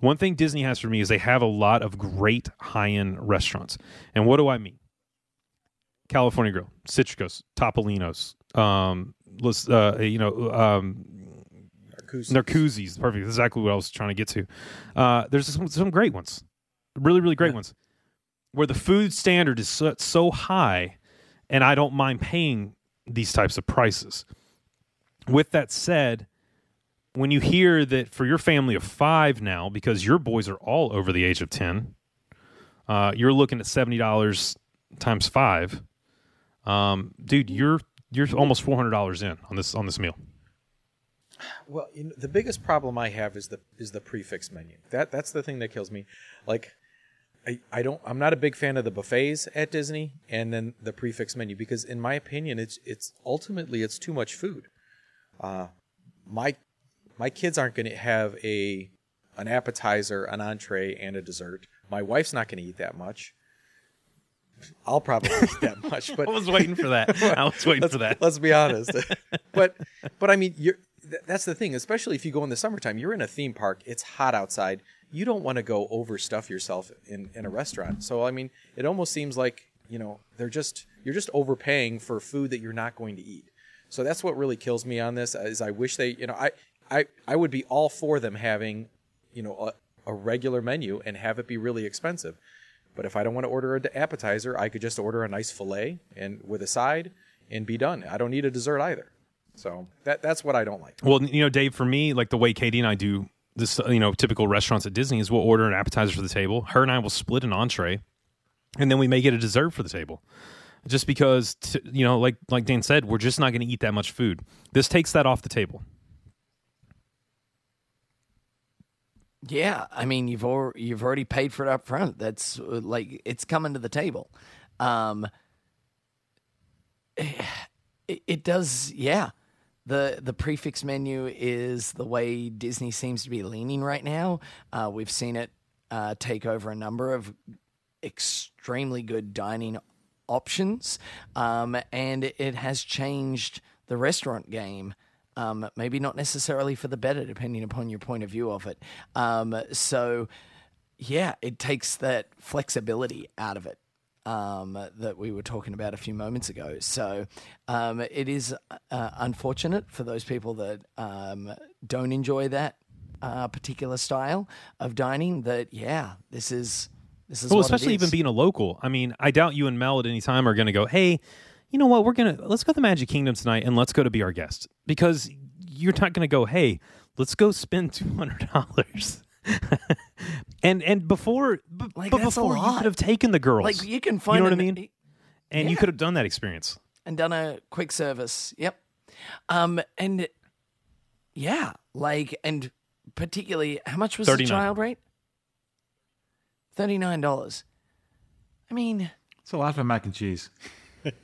One thing Disney has for me is they have a lot of great high end restaurants. And what do I mean? California Grill, Citricos, Topolino's, um, uh, you know, um. Perfect. Exactly what I was trying to get to. Uh, there's some, some great ones, really, really great ones, where the food standard is so, so high, and I don't mind paying these types of prices. With that said, when you hear that for your family of five now, because your boys are all over the age of 10, uh, you're looking at $70 times five. Um, dude, you're you're almost four hundred dollars in on this on this meal. Well, you know, the biggest problem I have is the is the prefix menu. That that's the thing that kills me. Like, I, I don't I'm not a big fan of the buffets at Disney and then the prefix menu because in my opinion it's it's ultimately it's too much food. Uh, my my kids aren't going to have a an appetizer, an entree, and a dessert. My wife's not going to eat that much. I'll probably eat that *laughs* much, but I was waiting for that. *laughs* I was waiting for that. Let's be honest. *laughs* but but I mean, you're th- that's the thing. Especially if you go in the summertime, you're in a theme park. It's hot outside. You don't want to go overstuff yourself in in a restaurant. So I mean, it almost seems like you know they're just you're just overpaying for food that you're not going to eat. So that's what really kills me on this. Is I wish they you know I I I would be all for them having you know a, a regular menu and have it be really expensive. But if I don't want to order an appetizer, I could just order a nice fillet and with a side and be done. I don't need a dessert either. So that that's what I don't like. Well, you know, Dave, for me, like the way Katie and I do this, you know, typical restaurants at Disney is we'll order an appetizer for the table. Her and I will split an entree, and then we may get a dessert for the table. Just because, t- you know, like like Dan said, we're just not going to eat that much food. This takes that off the table. Yeah, I mean you've al- you've already paid for it up front. That's uh, like it's coming to the table. Um, it, it does, yeah. The the prefix menu is the way Disney seems to be leaning right now. Uh, we've seen it uh, take over a number of extremely good dining options, um, and it has changed the restaurant game. Um, maybe not necessarily for the better, depending upon your point of view of it. Um, so, yeah, it takes that flexibility out of it um, that we were talking about a few moments ago. So, um, it is uh, unfortunate for those people that um, don't enjoy that uh, particular style of dining. That yeah, this is this is well, especially even being a local. I mean, I doubt you and Mel at any time are going to go, hey, you know what? We're gonna let's go to the Magic Kingdom tonight and let's go to be our guest because you're not going to go, hey, let's go spend *laughs* two hundred dollars *laughs* and and before, b- Like, but before you could have taken the girls. Like you can find you know what I mean? And you could have done that experience. and done a quick service. Yep. Um, and yeah, like, and particularly, how much was the child rate? Thirty nine dollars. I mean, It's a lot for mac and cheese.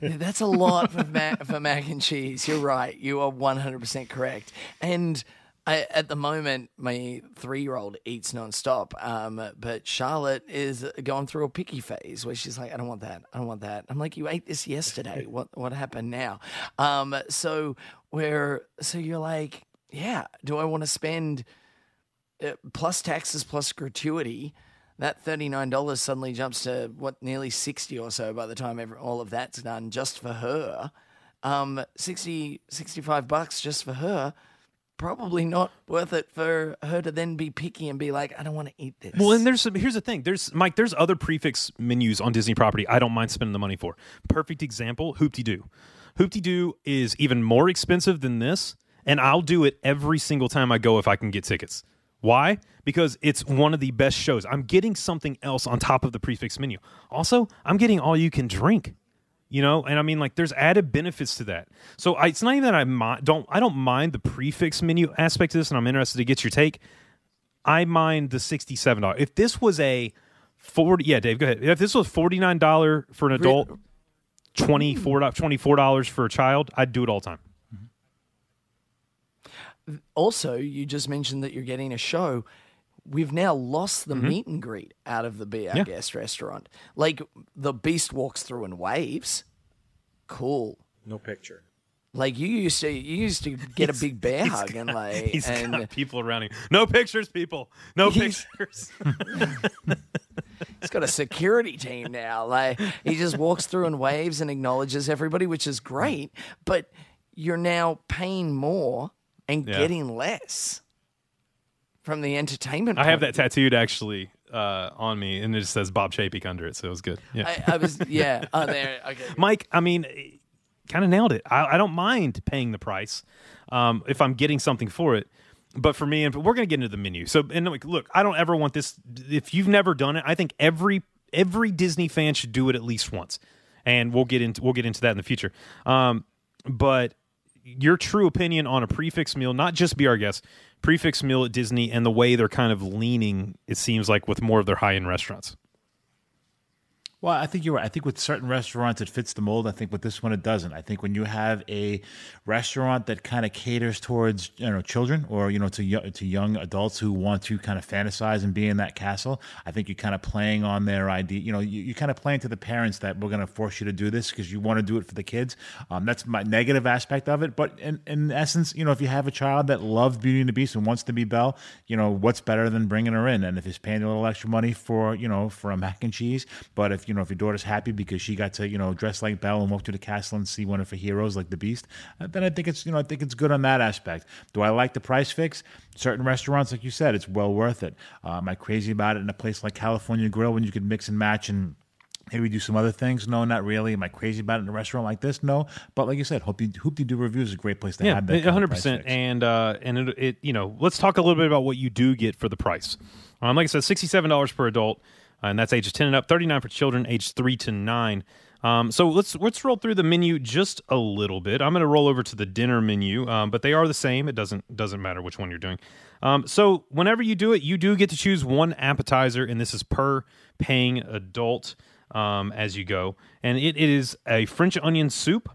That's a lot for mac, for mac and cheese. You're right. You are one hundred percent correct. And I, at the moment, my three year old eats nonstop. Um, but Charlotte is going through a picky phase where she's like, I don't want that. I don't want that. I'm like, you ate this yesterday. *laughs* What what happened now? Um, so where so you're like, yeah. Do I want to spend uh, plus taxes plus gratuity? That thirty nine dollars suddenly jumps to what nearly sixty or so by the time every, all of that's done just for her. Um, 60, 65 bucks just for her. Probably not worth it for her to then be picky and be like, I don't want to eat this. Well, and there's some, here's the thing. There's Mike. There's other prefix menus on Disney property. I don't mind spending the money for. Perfect example: Hoop-Dee-Doo. Hoopty Doo is even more expensive than this, and I'll do it every single time I go if I can get tickets. Why? Because it's one of the best shows. I'm getting something else on top of the prefix menu. Also, I'm getting all you can drink. You know, and I mean, like, there's added benefits to that. So I, it's not even that I mi- don't I don't mind the prefix menu aspect of this, and I'm interested to get your take. I mind the sixty-seven dollars. If this was a forty, yeah, Dave, go ahead. If this was forty-nine dollar for an adult, mm. twenty-four dollars for a child, I'd do it all the time. Mm-hmm. also, you just mentioned that you're getting a show. We've now lost the meet and greet out of the Be Our Mm-hmm. Yeah. Guest restaurant. Like the beast walks through and waves. Cool. No picture. Like you used to, you used to get a big bear hug and like, He's and got people around him. No pictures, people. No pictures. *laughs* he's got a security team now. Like he just walks through and waves and acknowledges everybody, which is great. But you're now paying more and Yeah. getting less from the entertainment. I have that tattooed actually uh, on me, and it just says Bob Chapek under it, so it was good. Yeah. I, I was, *laughs* yeah. Oh, there. Okay. Mike, I mean, kind of nailed it. I, I don't mind paying the price um, if I'm getting something for it. But for me, and we're going to get into the menu. So, and look, I don't ever want this. If you've never done it, I think every every Disney fan should do it at least once, and we'll get into we'll get into that in the future. Um, but your true opinion on a prefix meal, not just be our guest, prefix meal at Disney, and the way they're kind of leaning, it seems like with more of their high end restaurants. Well, I think you're right. I think with certain restaurants it fits the mold. I think with this one it doesn't. I think when you have a restaurant that kind of caters towards you know children or you know to to young adults who want to kind of fantasize and be in that castle, I think you're kind of playing on their idea. You know, you, you're kind of playing to the parents that we're going to force you to do this because you want to do it for the kids. Um, that's my negative aspect of it. But in, in essence, you know, if you have a child that loves Beauty and the Beast and wants to be Belle, you know, what's better than bringing her in? And if it's paying a little extra money for you know for a mac and cheese, but if you know if your daughter's happy because she got to you know dress like Belle and walk through the castle and see one of her heroes like the Beast, uh, then I think it's you know I think it's good on that aspect. Do I like the price fix? Certain restaurants, like you said, it's well worth it. Uh, am I crazy about it in a place like California Grill when you could mix and match and Maybe do some other things. No, not really. Am I crazy about it in a restaurant like this? No. But like you said, Hoopty Hoop-Dee-Doo Reviews is a great place to Yeah, have that. One hundred percent. And uh, and it, it, you know, let's talk a little bit about what you do get for the price. Um, like I said, sixty-seven dollars per adult, and that's ages ten and up. Thirty-nine for children, aged three to nine. Um, so let's let's roll through the menu just a little bit. I'm going to roll over to the dinner menu, um, but they are the same. It doesn't doesn't matter which one you're doing. Um, so whenever you do it, you do get to choose one appetizer, and this is per paying adult um, as you go. And it, it is a French onion soup.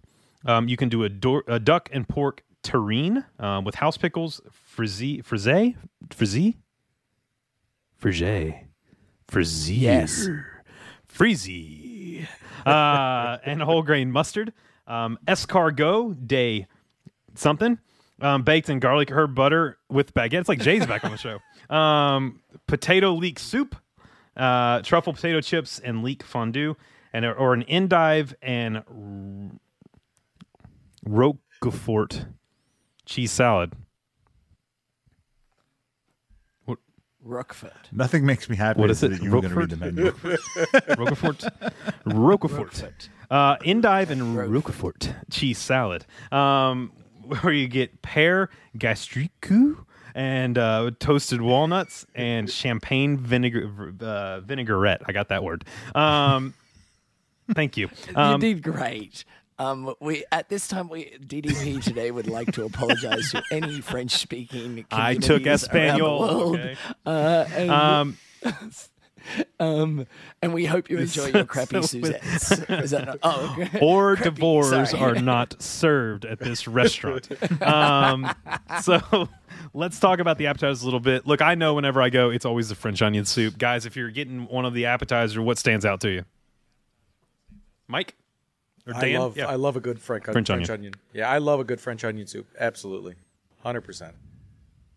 Um, you can do a, dor- a duck and pork terrine uh, with house pickles, frizzy, frizzy, frizzy, frizzy, Yes. frizzy, uh, and whole grain mustard. Um, escargot day something um, baked in garlic herb butter with baguette. It's like Jay's back on the show. Um, potato leek soup, uh, truffle potato chips, and leek fondue, and or an endive and roquefort cheese salad. Rockford. Nothing makes me happy. What is it? that You were going to read the menu. *laughs* Roquefort, Roquefort, uh, endive and Roquefort cheese salad, um, where you get pear gastrique and uh, toasted walnuts and champagne vinegar uh, vinaigrette. I got that word. Um, thank you. Um, you did great. Um, we at this time we DDP today would like to apologize to any French speaking. I took Espanol. Okay. Uh, and, Um, um, and we hope you enjoy your *laughs* crappy Suzettes. Is that not? Oh, okay. *laughs* or Crappy, divorce sorry. are not served at this restaurant. Um, so *laughs* let's talk about the appetizers a little bit. Look, I know whenever I go, it's always the French onion soup. Guys, if you're getting one of the appetizers, what stands out to you? Mike? Or I love Yeah. I love a good French, French French, onion. onion. Yeah, I love a good French onion soup. Absolutely, hundred percent.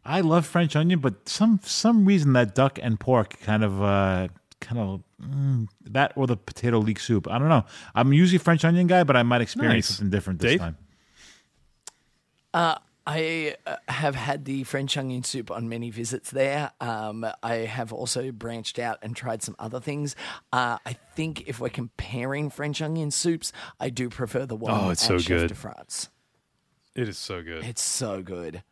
I love French onion, but some some reason that duck and pork kind of uh, kind of mm, that or the potato leek soup. I don't know. I'm usually a French onion guy, but I might experience Nice. something different this Dave? time. I uh, have had the French onion soup on many visits there. Um, I have also branched out and tried some other things. Uh, I think if we're comparing French onion soups, I do prefer the one Oh, it's at so Chef good. de France. It is so good. It's so good.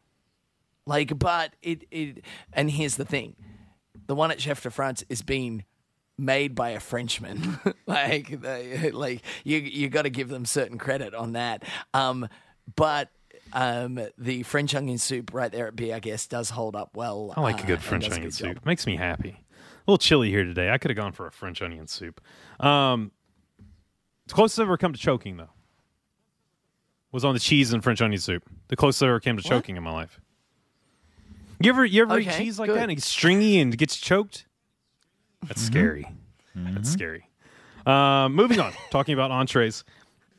Like, but it, it and here's the thing. The one at Chef de France is being made by a Frenchman. *laughs* like they, like you you got to give them certain credit on that. Um but um, the French onion soup right there at Be Our Guest, does hold up well. I like uh, a good French onion good soup. job. Makes me happy. A little chilly here today. I could have gone for a French onion soup. Um, the closest I've ever come to choking, though, was on the cheese and French onion soup. The closest I ever came to choking in my life. You ever you ever eat cheese like good. that and it's stringy and gets choked? That's scary. That's scary. Um, moving on, talking about entrees.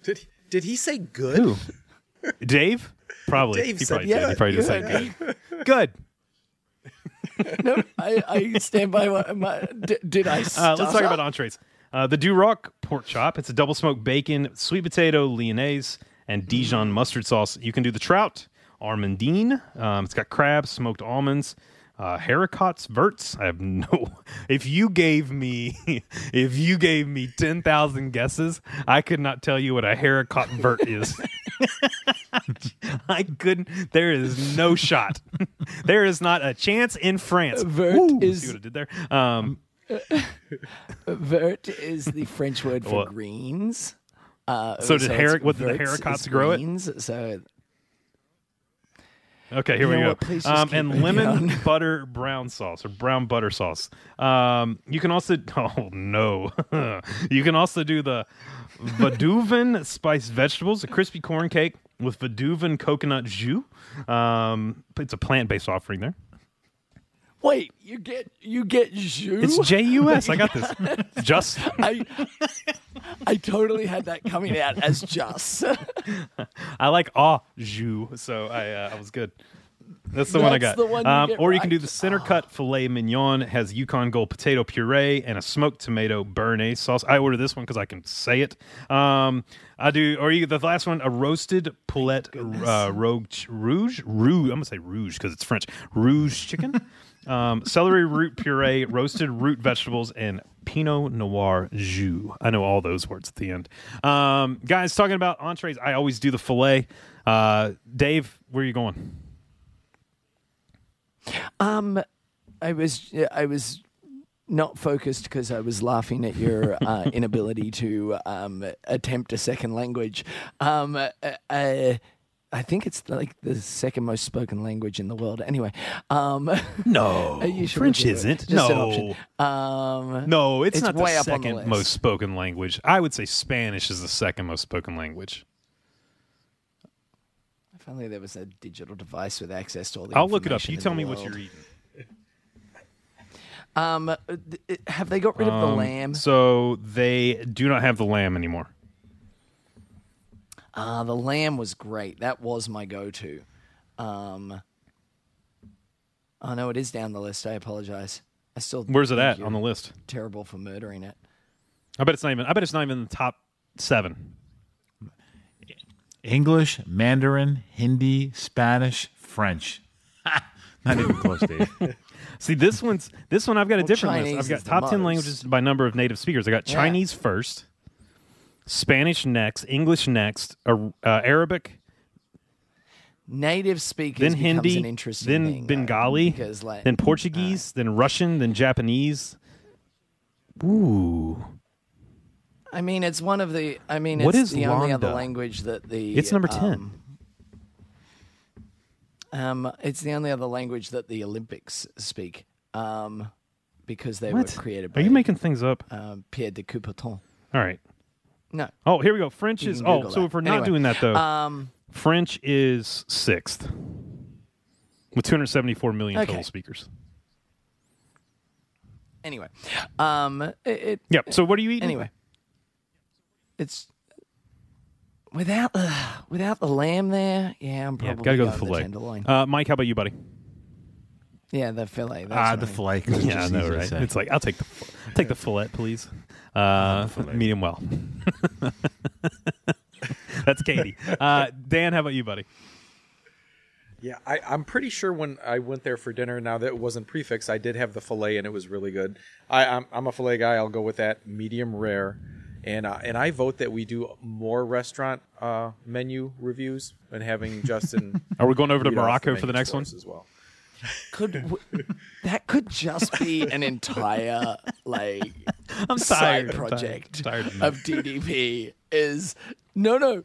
Did did he say good? *laughs* Dave? Probably. Dave he said probably did. yeah, He probably you did say heard good. *laughs* Good. no, I, I stand by what my, d- did I Uh, let's talk about entrees. Uh, the Duroc pork chop. It's a double smoked bacon, sweet potato, lyonnaise, and Dijon mustard sauce. You can do the trout, amandine. Um, it's got crabs, smoked almonds, uh, haricots, verts. I have no. *laughs* If you gave me, *laughs* if you gave me ten thousand guesses, I could not tell you what a haricot vert is. *laughs* I couldn't. There is no shot. *laughs* there is not a chance in France. Vert Woo, is- see what I did there. Um, *laughs* Vert is the French word for What? greens. Uh, So did it's Haric- what did the haricots grow it? greens, So Okay, here You we go. Um, and lemon on. butter brown sauce or brown butter sauce. Um, you can also oh no, you can also do the Vadouvan spiced vegetables, a crispy corn cake with Vadouvan coconut jus. Um, it's a plant based offering there. wait, you get you get jus. It's J U S. I got this. *laughs* Just I I totally had that coming out as just. *laughs* I like ah jus, so I uh, I was good. That's the one I got. the one you um, or you can do the center cut filet mignon. Has Yukon Gold potato puree and a smoked tomato béarnaise sauce. I order this one because I can say it. Um, I do. Or you the last one, a roasted poulet uh, rogue rouge rouge. I'm gonna say rouge because it's French. Rouge chicken. *laughs* um, celery root puree, roasted root vegetables, and Pinot Noir jus. I know all those words at the end. Um, guys, talking about entrees, I always do the filet. Uh, Dave, where are you going? Um, I was I was not focused because I was laughing at your uh, *laughs* inability to um, attempt a second language. Um, uh, uh, I think it's like the second most spoken language in the world. Anyway, um, No, *laughs* should French look into it. isn't. Just an no, option. Um, no, it's, It's not the on the second most spoken language. I would say Spanish is the second most spoken language. If only there was a digital device with access to all the. I'll look it up. You tell me what you're eating. *laughs* Um, uh, th- have they got rid of the Um, lamb? So they do not have the lamb anymore. Uh, the lamb was great. That was my go-to. Um, oh no, it is down the list. I apologize. I still. Where's it think at you're on the list? Terrible for murdering it. I bet it's not even. I bet it's not even in the top seven. English, Mandarin, Hindi, Spanish, French. *laughs* Not even close, Dave. *laughs* See, this one's this one. I've got a Well, different Chinese list. I've got the top ten languages by number of native speakers. I got Yeah. Chinese first, Spanish next, English next, uh, uh, Arabic. native speakers then Hindi, an interesting then thing, though, Bengali, because like then Portuguese, then Russian, then Japanese. Ooh, I mean, it's one of the. I mean, What it's is the only other language that the. It's number 10. Um, um, it's the only other language that the Olympics speak, um, because they what? were created. by Are you making things up? um, Pierre de Coubertin? All right. No. Oh, here we go. French You is. can Oh, Google so that. if we're not Anyway, doing that though, Um, French is sixth with 274 million Okay. total speakers. anyway, um, it, it Yep. So what are you eating? anyway, it's without the without the lamb there. Yeah, I'm Yeah, probably gotta go going with the fillet. tenderloin. Uh, Mike, how about you, buddy? yeah, the fillet. That's Ah, the right. fillet. 'cause it's Yeah, I just know, easy to right? say. It's like I'll take the I'll take the fillet, please. *laughs* Uh, medium well. *laughs* That's Katie. Uh, Dan, how about you, buddy? Yeah, I, I'm pretty sure when I went there for dinner, now that it wasn't prefix, I did have the fillet and it was really good. I, I'm, I'm a fillet guy. I'll go with that medium rare, and uh, and I vote that we do more restaurant uh, menu reviews and having Justin. *laughs* Are we going over to read off Morocco for the next one? as well. Could *laughs* w- that could just be an entire like I'm side tired. I'm project tired. Tired of DDP? Is no, no.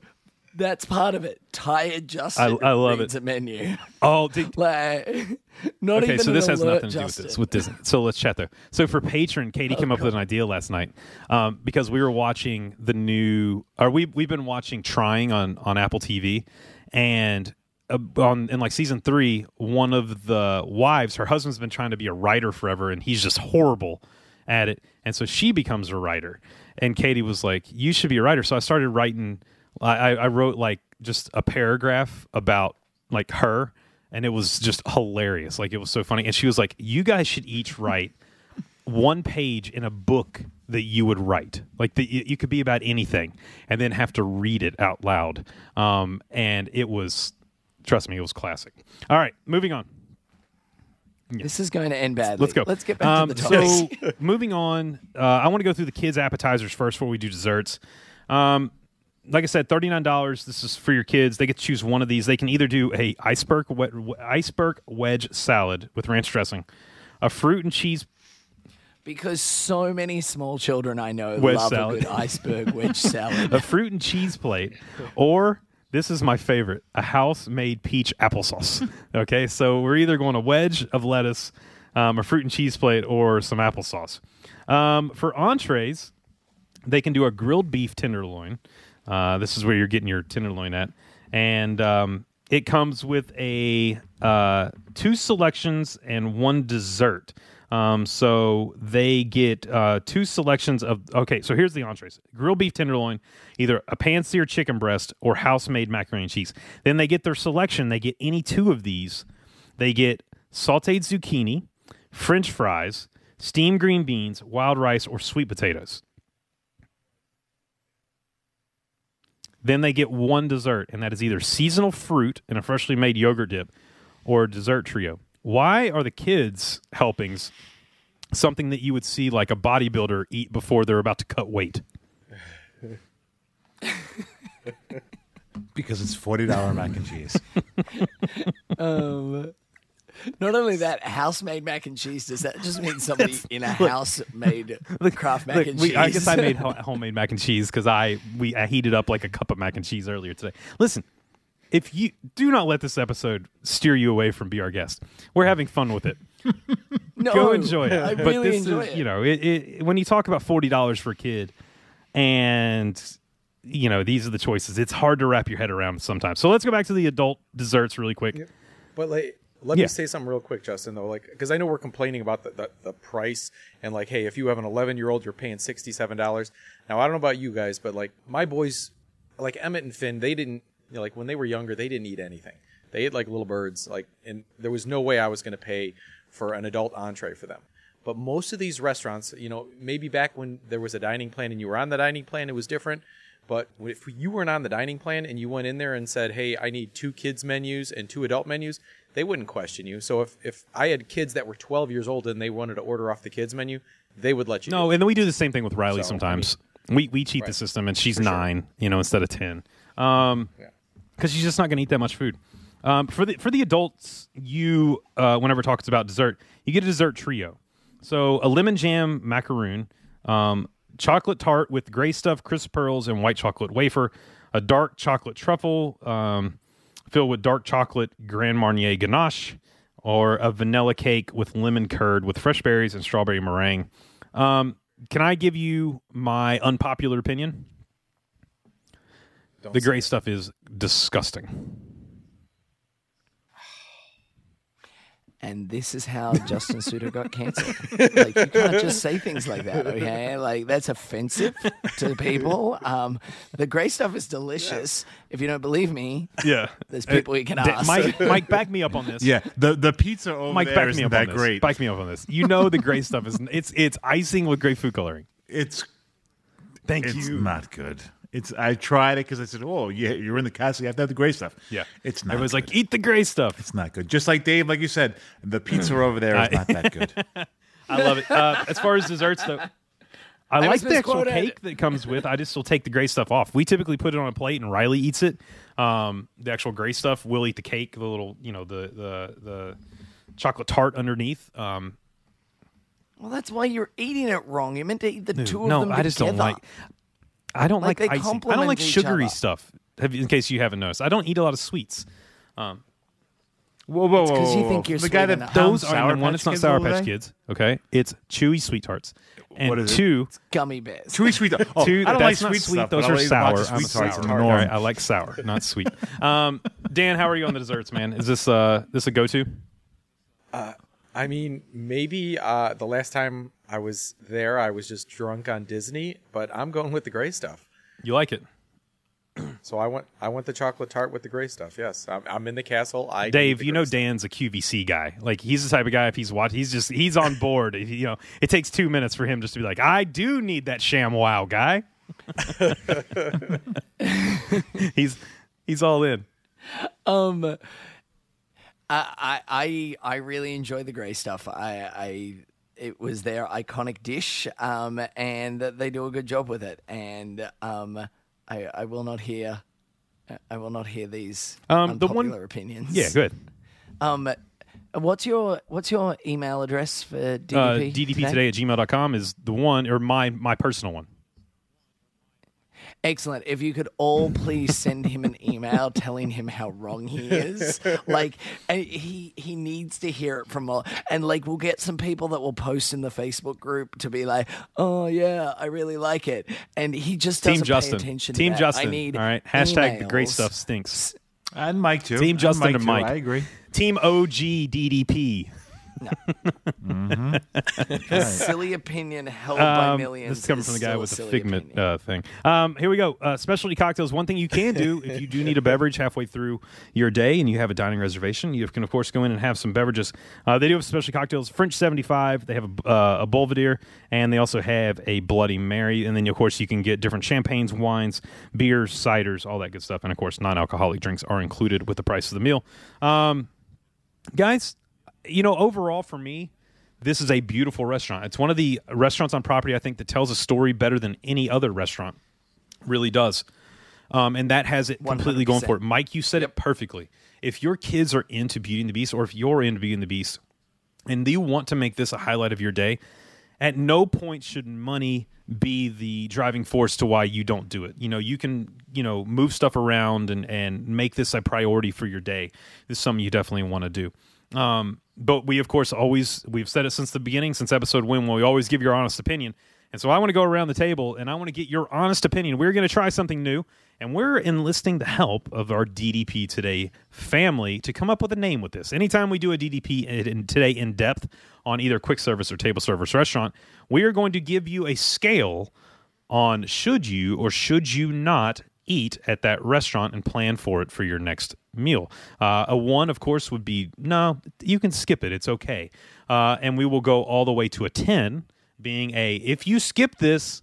That's part of it. Tired Justin. I- I love reads it. a menu. Oh, did, *laughs* Like, not okay. even So this has nothing to do with this. With Disney. So let's chat though. So for patron, Katie came up with an idea last night um, because we were watching the new, or we we've been watching Trying on on Apple TV, and uh, on in like season three, one of the wives, her husband's been trying to be a writer forever, and he's just horrible at it, and so she becomes a writer. And Katie was like, "You should be a writer." So I started writing. I, I wrote like just a paragraph about like her, and it was just hilarious. Like it was so funny. And she was like, "You guys should each write." *laughs* one page in a book that you would write. Like the, you you could be about anything, and then have to read it out loud. Um, and it was, trust me, it was classic. All right, moving on. This is going to end badly. Let's go. Let's get back Um, to the topic. So *laughs* moving on, uh, I want to go through the kids' appetizers first before we do desserts. Um, like I said, thirty nine dollars. This is for your kids. They get to choose one of these. They can either do a iceberg we- iceberg wedge salad with ranch dressing, a fruit and cheese because so many small children I know Wedge love salad. a good iceberg wedge *laughs* salad. a fruit and cheese plate, or this is my favorite, a house made peach applesauce. *laughs* Okay, so we're either going a wedge of lettuce, um, a fruit and cheese plate, or some applesauce. Um, for entrees, they can do a grilled beef tenderloin. Uh, this is where you're getting your tenderloin at, and um, it comes with a uh, two selections and one dessert. Um, so they get uh, two selections of. Okay, so here's the entrees: grilled beef tenderloin, either a pan-seared chicken breast or house-made macaroni and cheese. Then they get their selection. They get any two of these. They get sautéed zucchini, French fries, steamed green beans, wild rice, or sweet potatoes. Then they get one dessert, and that is either seasonal fruit and a freshly made yogurt dip or a dessert trio. Why are the kids' helpings something that you would see like a bodybuilder eat before they're about to cut weight? *laughs* because it's forty dollar mac and cheese. *laughs* Um, not only that, house made mac and cheese. Does that just mean somebody in a house made *laughs* the craft mac Look, and we- cheese? I guess I made ho- *laughs* homemade mac and cheese because I we I heated up like a cup of mac and cheese earlier today. Listen, if you do not let this episode steer you away from be our guest, we're having fun with it. *laughs* no, Go enjoy it. I but really this enjoy is it. you know it, it, when you talk about forty dollars for a kid, and you know these are the choices. It's hard to wrap your head around sometimes. So let's go back to the adult desserts really quick. But like, let Yeah. me say something real quick, Justin. Though, like, because I know we're complaining about the, the, the price and like, hey, if you have an 11 year old, you're paying sixty seven dollars. Now, I don't know about you guys, but like my boys, like Emmett and Finn, they didn't you know, like when they were younger, they didn't eat anything. They ate like little birds, like, and there was no way I was going to pay for an adult entree for them. But most of these restaurants, you know, maybe back when there was a dining plan and you were on the dining plan, it was different. But if you weren't on the dining plan and you went in there and said, "Hey, I need two kids menus and two adult menus," they wouldn't question you. So if if I had kids that were 12 years old and they wanted to order off the kids menu, they would let you. No, and then we do the same thing with Riley So, sometimes. we we cheat the system, and she's For sure. nine, you know, instead of ten, um, Yeah. because she's just not going to eat that much food. Um, for the for the adults, you uh, whenever talks about dessert, you get a dessert trio. So a lemon jam macaroon, um, chocolate tart with gray stuff, crisp pearls, and white chocolate wafer. A dark chocolate truffle um, filled with dark chocolate Grand Marnier ganache, or a vanilla cake with lemon curd with fresh berries and strawberry meringue. Um, can I give you my unpopular opinion? Don't the gray stuff is disgusting. And this is how Justin Suter got cancer. Like you can't just say things like that, okay? Like that's offensive to people. Um, the grey stuff is delicious. If you don't believe me, Yeah, there's people you can Da- ask. Mike, Mike, back me up on this. Yeah, the the pizza over Mike, there back me isn't up that on this. great. Back me up on this. You know the gray stuff is it's it's icing with great food coloring. It's Thank it's you. not good. It's I tried it because I said, "Oh, yeah, you're in the castle. You have to have the gray stuff." Yeah, it's not. Everyone's good. like, eat the gray stuff. it's not good. Just like Dave, like you said, the pizza over there is not that good. *laughs* I love it. Uh, as far as desserts, though, I, was like the actual cake that comes with. I just will take the gray stuff off. We typically put it on a plate, and Riley eats it. Um, the actual gray stuff, we'll eat the cake, the little, you know, the the the chocolate tart underneath. Um, well, that's why you're eating it wrong. You meant to eat the two of no, them I just don't together. like. I don't Like, like, they icing. I don't like sugary other. stuff. Have, in case you haven't noticed, I don't eat a lot of sweets. Whoa, whoa, whoa! 'cause you whoa, think you're the guy that enough. Those are Sour number one. It's not Sour Patch? Kids. Okay, it's chewy sweet tarts. And What is it? two, Gummy bears. Chewy sweet. *laughs* Oh, two. I don't that's like not sweet sweet. stuff, Those are I'll eat a sour. box of I'm sweet sour. tarts in the All norm. right, I like sour, not sweet. Um, Dan, how are you on the desserts, man? Is this uh this a go to? I mean, maybe uh, the last time I was there, I was just drunk on Disney, but I'm going with the gray stuff. You like it, *clears throat* So I want I want the chocolate tart with the gray stuff. Yes, I'm, I'm in the castle. I Dave? the You know stuff. Dan's a QVC guy. Like he's the type of guy. If he's watching, he's just he's on board. *laughs* If, you know, it takes two minutes for him just to be like, I do need that ShamWow guy. *laughs* he's he's all in. Um, I, I, I, I really enjoy the grey stuff. I, I, it was their iconic dish, um, and they do a good job with it. And um, I, I will not hear, I will not hear these Um, the unpopular one- opinions. Yeah, good. Um, what's your, what's your email address for Uh, DDP? DDP today at gmail.com is the one or my my personal one. Excellent. If you could all please send him an email telling him how wrong he is, like and he he needs to hear it from all, and like we'll get some people that will post in the Facebook group to be like, oh yeah, I really like it, and he just doesn't Team Justin. pay attention. Team to that. Justin. I need all right. Hashtag the great stuff stinks. And Mike too. Team And Justin Mike and too. Mike. I agree. Team OG DDP. No *laughs* silly opinion held by Um, millions. This is coming is from the guy still a with the silly figment opinion. uh, thing. Um, here we go. Uh, specialty cocktails. One thing you can do if you do need a beverage halfway through your day and you have a dining reservation, you can of course go in and have some beverages. Uh, they do have specialty cocktails. French seventy five. They have a, uh, a Belvedere, and they also have a Bloody Mary. And then of course you can get different champagnes, wines, beers, ciders, all that good stuff. And of course non alcoholic drinks are included with the price of the meal. Um, guys, you know overall for me this is a beautiful restaurant. It's one of the restaurants on property I think that tells a story better than any other restaurant really does. Um, and that has it completely going 100%. for it. Mike, you said it perfectly. If your kids are into Beauty and the Beast, or if you're into Beauty and the Beast, and you want to make this a highlight of your day, at no point should money be the driving force to why you don't do it. You know, you can, you know, move stuff around and, and make this a priority for your day. This is something you definitely want to do. Um, but we, of course, always, we've said it since the beginning, since episode one, when we always give your honest opinion. And so I want to go around the table and I want to get your honest opinion. We're going to try something new, and we're enlisting the help of our DDP Today family to come up with a name with this. Anytime we do a DDP in, Today in depth on either quick service or table service restaurant, we are going to give you a scale on should you or should you not eat at that restaurant and plan for it for your next meal. Uh, a one, of course, would be no, you can skip it. It's okay. Uh, and we will go all the way to a 10, being a if you skip this,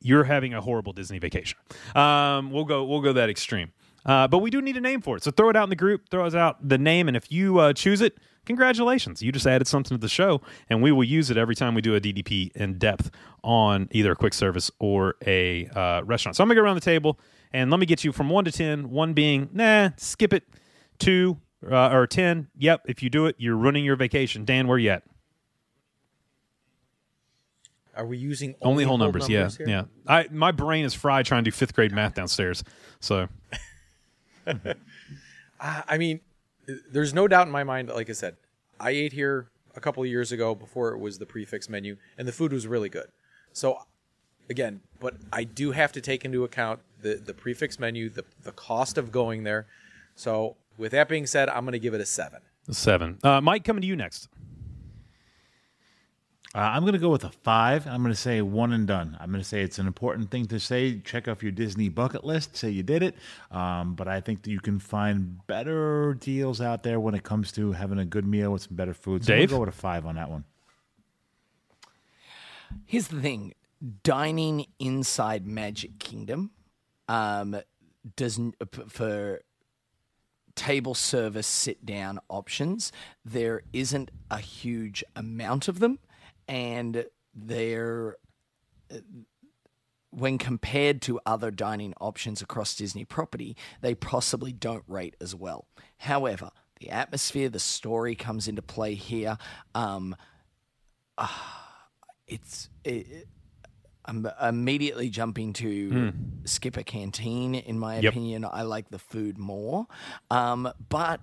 you're having a horrible Disney vacation. Um, we'll go we'll go that extreme. Uh, but we do need a name for it. So throw it out in the group, throw us out the name, and if you uh, choose it, congratulations. You just added something to the show, and we will use it every time we do a DDP in depth on either a quick service or a uh, restaurant. So I'm going to go around the table, and let me get you from 1 to 10, 1 being, nah, skip it. Two uh, or ten. Yep, if you do it, you're ruining your vacation. Dan, where you at? Are we using Only, whole numbers. yeah, here? yeah. I my brain is fried trying to do fifth grade math downstairs. So *laughs* Uh, I mean, there's no doubt in my mind. Like I said, I ate here a couple of years ago before it was the prix fixe menu, and the food was really good. So, again, but I do have to take into account the the prix fixe menu, the the cost of going there. So, with that being said, I'm going to give it a seven. seven. Uh, Mike, coming to you next. Uh, I'm going to go with a five. I'm going to say one and done. I'm going to say it's an important thing to say. Check off your Disney bucket list. Say you did it. Um, but I think that you can find better deals out there when it comes to having a good meal with some better food. So I'm Dave? gonna go with a five on that one. Here's the thing: dining inside Magic Kingdom um, doesn't for table service sit down options. There isn't a huge amount of them, and they're when compared to other dining options across Disney property, they possibly don't rate as well. However, the atmosphere, the story comes into play here. Um, it's it, I'm immediately jumping to Skipper Canteen. In my Yep. opinion, I like the food more, um, but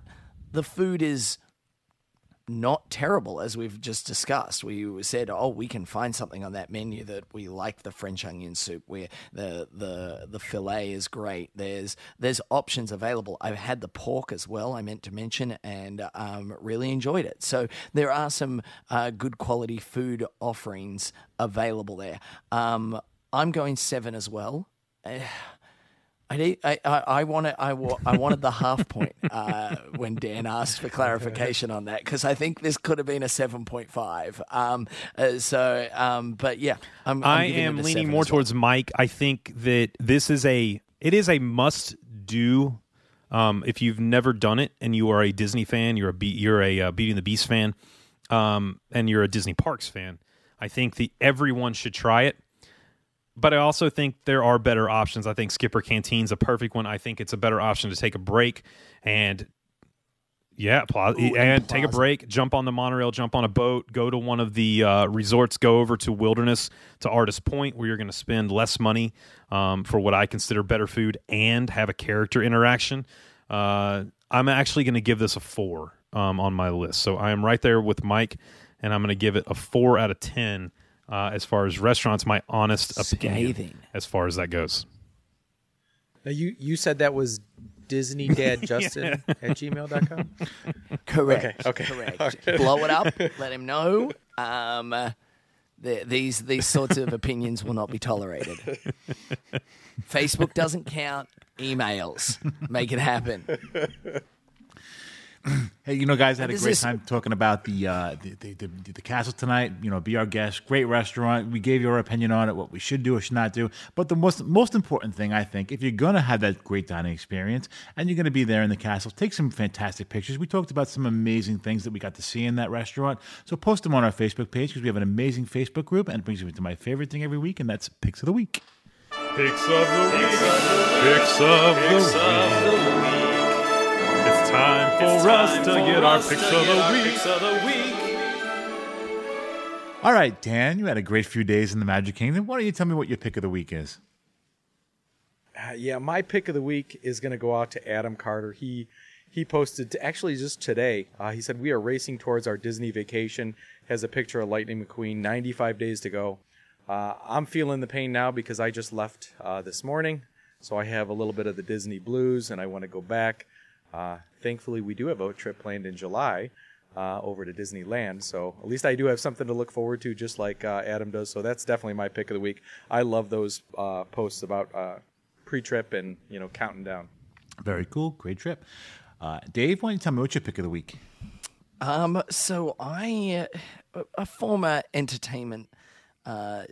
the food is not terrible as we've just discussed. We said, "Oh, we can find something on that menu that we like." The French onion soup, where the the the fillet is great. There's there's options available. I've had the pork as well. I meant to mention, and um, really enjoyed it. So there are some uh, good quality food offerings available there. Um, I'm going seven as well. I need, I, I, I wanted I, wa- I wanted the half point uh, when Dan asked for *laughs* clarification on that because I think this could have been a seven point five. Um, uh, so, um, but yeah, I'm, I'm I am leaning more well. towards Mike. I think that this is a it is a must do. Um, if you've never done it and you are a Disney fan, you're a Be- you're a uh, Beauty and the Beast fan, um, and you're a Disney Parks fan, I think the everyone should try it. But I also think there are better options. I think Skipper Canteen's a perfect one. I think it's a better option to take a break and yeah, pla- Ooh, and, and take a break, jump on the monorail, jump on a boat, go to one of the uh, resorts, go over to Wilderness to Artist Point, where you're going to spend less money um, for what I consider better food and have a character interaction. Uh, I'm actually going to give this a four um, on my list, so I am right there with Mike, and I'm going to give it a four out of ten uh, as far as restaurants. My honest opinion, Scathing. as far as that goes. Now you you said that was Disney Dad *laughs* Justin at gmail.com? Correct. Okay, okay. Correct. *laughs* Blow it up. Let him know. Um, uh, the, these these sorts of opinions will not be tolerated. *laughs* Facebook doesn't count. Emails make it happen. Hey, you know, guys, I had a Is great this- time talking about the, uh, the, the, the the castle tonight. You know, be our guest. Great restaurant. We gave you our opinion on it, what we should do or should not do. But the most most important thing, I think, if you're gonna have that great dining experience and you're gonna be there in the castle, take some fantastic pictures. We talked about some amazing things that we got to see in that restaurant. So post them on our Facebook page because we have an amazing Facebook group, and it brings me to my favorite thing every week, and that's picks of the week. Picks of the week. Picks of the week. It's time for us to get our picks of the week. All right, Dan, you had a great few days in the Magic Kingdom. Why don't you tell me what your pick of the week is? Uh, yeah, my pick of the week is going to go out to Adam Carter. He he posted to, actually just today. Uh, he said we are racing towards our Disney vacation. Has a picture of Lightning McQueen. 95 days to go. Uh, I'm feeling the pain now because I just left uh, this morning, so I have a little bit of the Disney blues, and I want to go back. Uh, thankfully, we do have a trip planned in July uh, over to Disneyland, so at least I do have something to look forward to, just like uh, Adam does. So that's definitely my pick of the week. I love those uh, posts about uh, pre-trip and you know counting down. Very cool. Great trip. Uh, Dave, why don't you tell me what your pick of the week? Um, so I, uh, a- a former entertainment uh,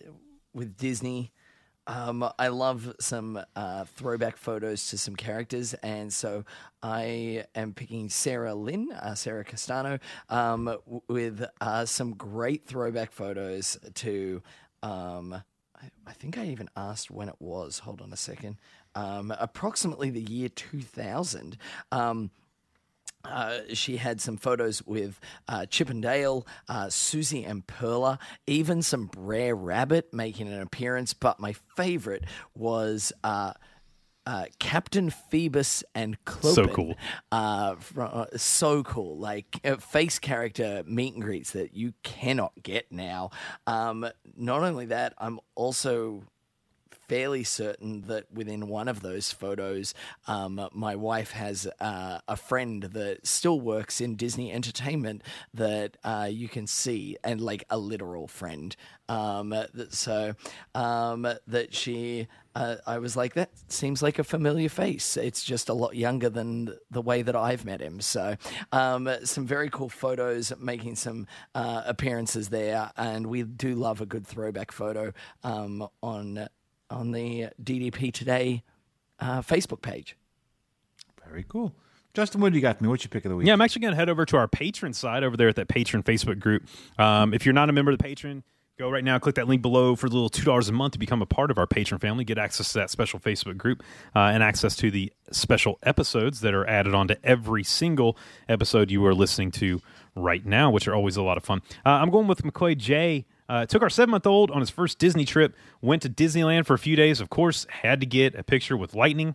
with Disney. Um, I love some uh, throwback photos to some characters, and so I am picking Sarah Lynn, uh, Sarah Castano, um, w- with uh, some great throwback photos to. Um, I, I think I even asked when it was. Hold on a second. Um, approximately the year 2000. Um, uh, she had some photos with uh, Chip 'n' Dale, uh, Susie and Perla, even some Brer Rabbit making an appearance. But my favorite was uh, uh, Captain Phoebus and Clopin. So cool. Uh, fro- uh, so cool. Like uh, face character meet and greets that you cannot get now. Um, not only that, I'm also fairly certain that within one of those photos, um, my wife has uh, a friend that still works in Disney Entertainment that uh, you can see, and like a literal friend. Um, so um, that she, uh, I was like, that seems like a familiar face. It's just a lot younger than the way that I've met him. So um, some very cool photos making some uh, appearances there, and we do love a good throwback photo um, on on the DDP Today uh, Facebook page. Very cool. Justin, what do you got for me? What's your pick of the week? Yeah, I'm actually going to head over to our patron side over there at that patron Facebook group. Um, if you're not a member of the patron, go right now, click that link below for the little two dollars a month to become a part of our patron family. Get access to that special Facebook group uh, and access to the special episodes that are added onto every single episode you are listening to right now, which are always a lot of fun. Uh, I'm going with McCoy J. Uh, took our seven month old on his first Disney trip. Went to Disneyland for a few days. Of course, had to get a picture with Lightning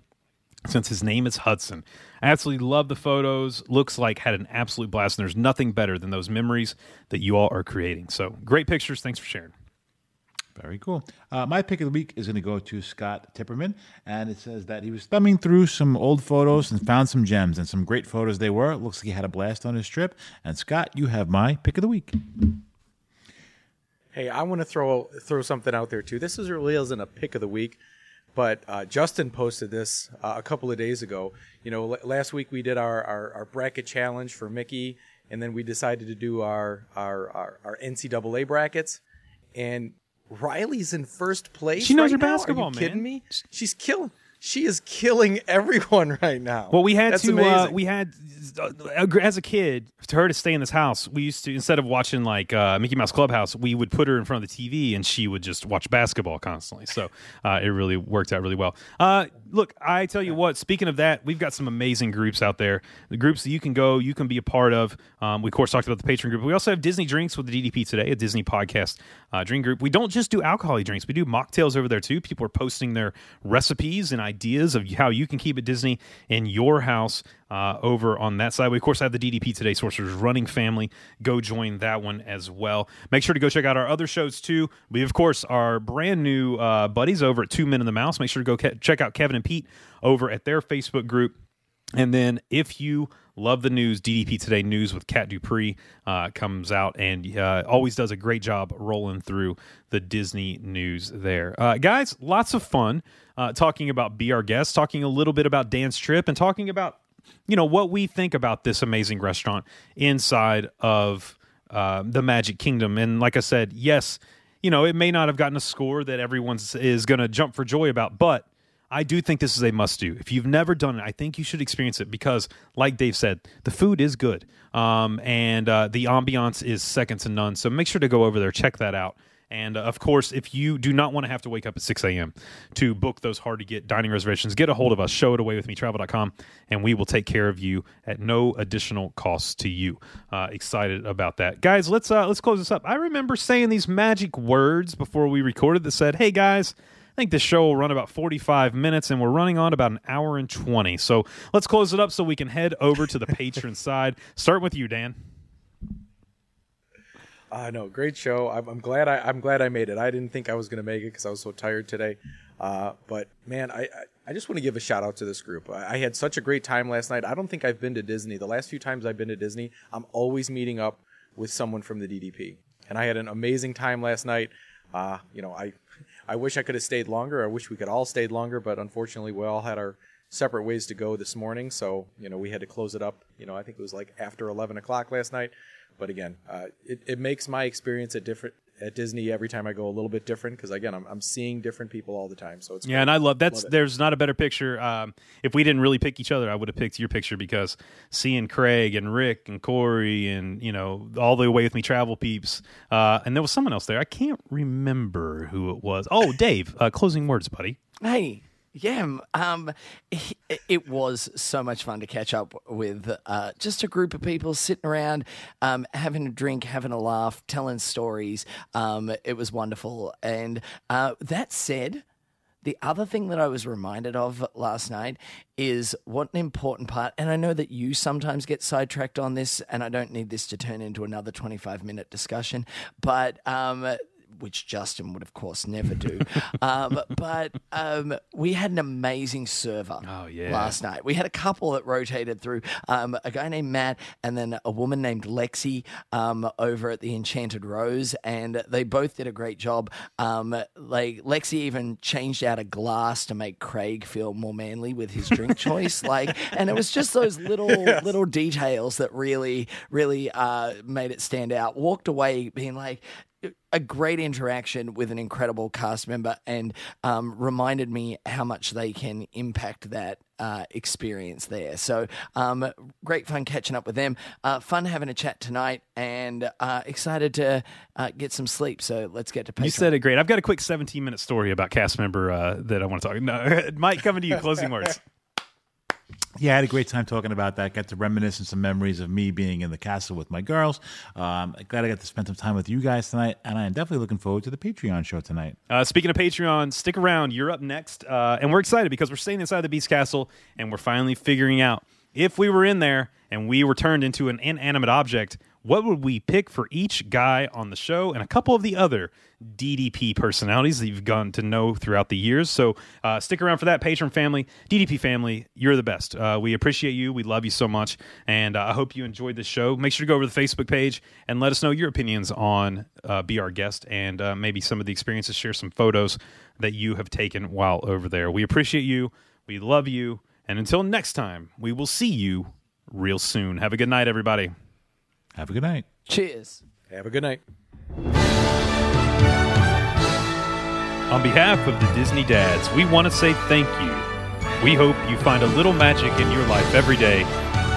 since his name is Hudson. I absolutely love the photos. Looks like had an absolute blast, and there's nothing better than those memories that you all are creating. So great pictures. Thanks for sharing. Very cool. Uh, my pick of the week is going to go to Scott Tipperman, and it says that he was thumbing through some old photos and found some gems, and some great photos they were. Looks like he had a blast on his trip. And Scott, you have my pick of the week. Hey, I want to throw throw something out there too. This is really isn't a pick of the week, but uh, Justin posted this uh, a couple of days ago. You know, l- last week we did our, our, our bracket challenge for Mickey, and then we decided to do our our, our, our NCAA brackets. And Riley's in first place. She knows right her now. basketball, Are you kidding me? She's killing. She is killing *laughs* everyone right now. Well, we had That's to. Uh, we had uh, as a kid, to her to stay in this house. We used to instead of watching like uh, Mickey Mouse Clubhouse, we would put her in front of the TV and she would just watch basketball constantly. So uh, it really worked out really well. Look, I tell you what. Speaking of that, we've got some amazing groups out there. The groups that you can go, you can be a part of. Um, we of course talked about the patron group. We also have Disney Drinks with the DDP today, a Disney podcast uh, drink group. We don't just do alcoholic drinks; we do mocktails over there too. People are posting their recipes and ideas of how you can keep it Disney in your house uh, over on that side. We, of course, have the DDP Today Sorcerers Running Family. Go join that one as well. Make sure to go check out our other shows too. We, of course, our brand new uh, buddies over at Two Men in the Mouse. Make sure to go ke- check out Kevin and Pete over at their Facebook group. And then if you love the news, DDP Today News with Kat Dupree uh, comes out and uh, always does a great job rolling through the Disney news there. Uh, guys, lots of fun uh, talking about Be Our Guest, talking a little bit about Dan's trip, and talking about, you know, what we think about this amazing restaurant inside of uh, the Magic Kingdom. And like I said, yes, you know, it may not have gotten a score that everyone is going to jump for joy about, but I do think this is a must do. If you've never done it, I think you should experience it because, like Dave said, the food is good um, and uh, the ambiance is second to none. So make sure to go over there, check that out. And uh, of course, if you do not want to have to wake up at 6 a.m. to book those hard to get dining reservations, get a hold of us, show it away with me, travel.com, and we will take care of you at no additional cost to you. Uh, excited about that. Guys, let's uh, let's close this up. I remember saying these magic words before we recorded that said, hey guys, I think this show will run about 45 minutes, and we're running on about an hour and 20. So let's close it up so we can head over to the patron *laughs* side. Start with you, Dan. Uh, no, great show. I'm, I'm glad I, I'm glad I made it. I didn't think I was going to make it because I was so tired today. Uh, but man, I, I, just want to give a shout out to this group. I, I had such a great time last night. I don't think I've been to Disney. The last few times I've been to Disney, I'm always meeting up with someone from the DDP. And I had an amazing time last night. Uh, you know, I, I wish I could have stayed longer. I wish we could all stayed longer, but unfortunately, we all had our separate ways to go this morning. So, you know, we had to close it up. You know, I think it was like after 11 o'clock last night. But again, uh, it, it makes my experience at different at Disney every time I go a little bit different because again, I'm, I'm seeing different people all the time. So it's Yeah, great. and I love that's Love there's not a better picture. Um, if we didn't really pick each other, I would have picked your picture because seeing Craig and Rick and Corey and you know all the way with me travel peeps, uh, and there was someone else there. I can't remember who it was. Oh, Dave. Uh, closing words, buddy. Hey, Yeah, um, it, was so much fun to catch up with uh, just a group of people sitting around, um, having a drink, having a laugh, telling stories. Um, it was wonderful. And uh, that said, the other thing that I was reminded of last night is what an important part, and I know that you sometimes get sidetracked on this, and I don't need this to turn into another 25 minute discussion, but. Um, which Justin would, of course, never do. *laughs* um, but um, we had an amazing server Oh, yeah. last night. We had a couple that rotated through um, a guy named Matt and then a woman named Lexi um, over at the Enchanted Rose, and they both did a great job. Um, like Lexi even changed out a glass to make Craig feel more manly with his drink *laughs* choice. Like, and it was just those little *laughs* little details that really, really uh, made it stand out. Walked away being like, a great interaction with an incredible cast member and um, reminded me how much they can impact that uh, experience there. So um, great fun catching up with them. Uh, fun having a chat tonight and uh, excited to uh, get some sleep. So let's get to Patreon. You said it great. I've got a quick 17 minute story about cast member uh, that I want to talk. No, *laughs* Mike, coming to you. Closing words. *laughs* Yeah, I had a great time talking about that. Got to reminisce on some memories of me being in the castle with my girls. Um, glad I got to spend some time with you guys tonight, and I am definitely looking forward to the Patreon show tonight. Uh, speaking of Patreon, stick around. You're up next, uh, and we're excited because we're staying inside the Beast Castle, and we're finally figuring out if we were in there and we were turned into an inanimate object, what would we pick for each guy on the show and a couple of the other DDP personalities that you've gotten to know throughout the years. So uh, stick around for that, patron family, DDP family. You're the best. Uh, we appreciate you. We love you so much, and uh, I hope you enjoyed this show. Make sure to go over to the Facebook page and let us know your opinions on uh, Be Our Guest and uh, maybe some of the experiences. Share some photos that you have taken while over there. We appreciate you. We love you. And until next time, we will see you real soon. Have a good night, everybody. Have a good night. Cheers. Have a good night. On behalf of the Disney Dads, we want to say thank you. We hope you find a little magic in your life every day,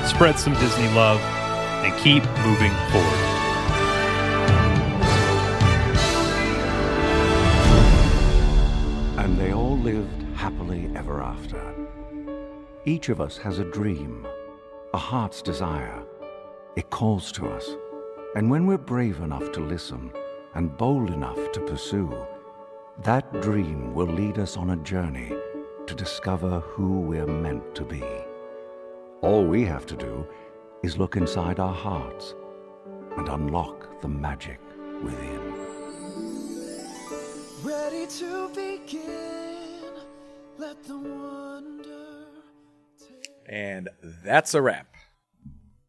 spread some Disney love, and keep moving forward. And they all lived happily ever after. Each of us has a dream, a heart's desire. It calls to us. And when we're brave enough to listen and bold enough to pursue, that dream will lead us on a journey to discover who we're meant to be. All we have to do is look inside our hearts and unlock the magic within. Ready to begin. Let the wonder. And that's a wrap.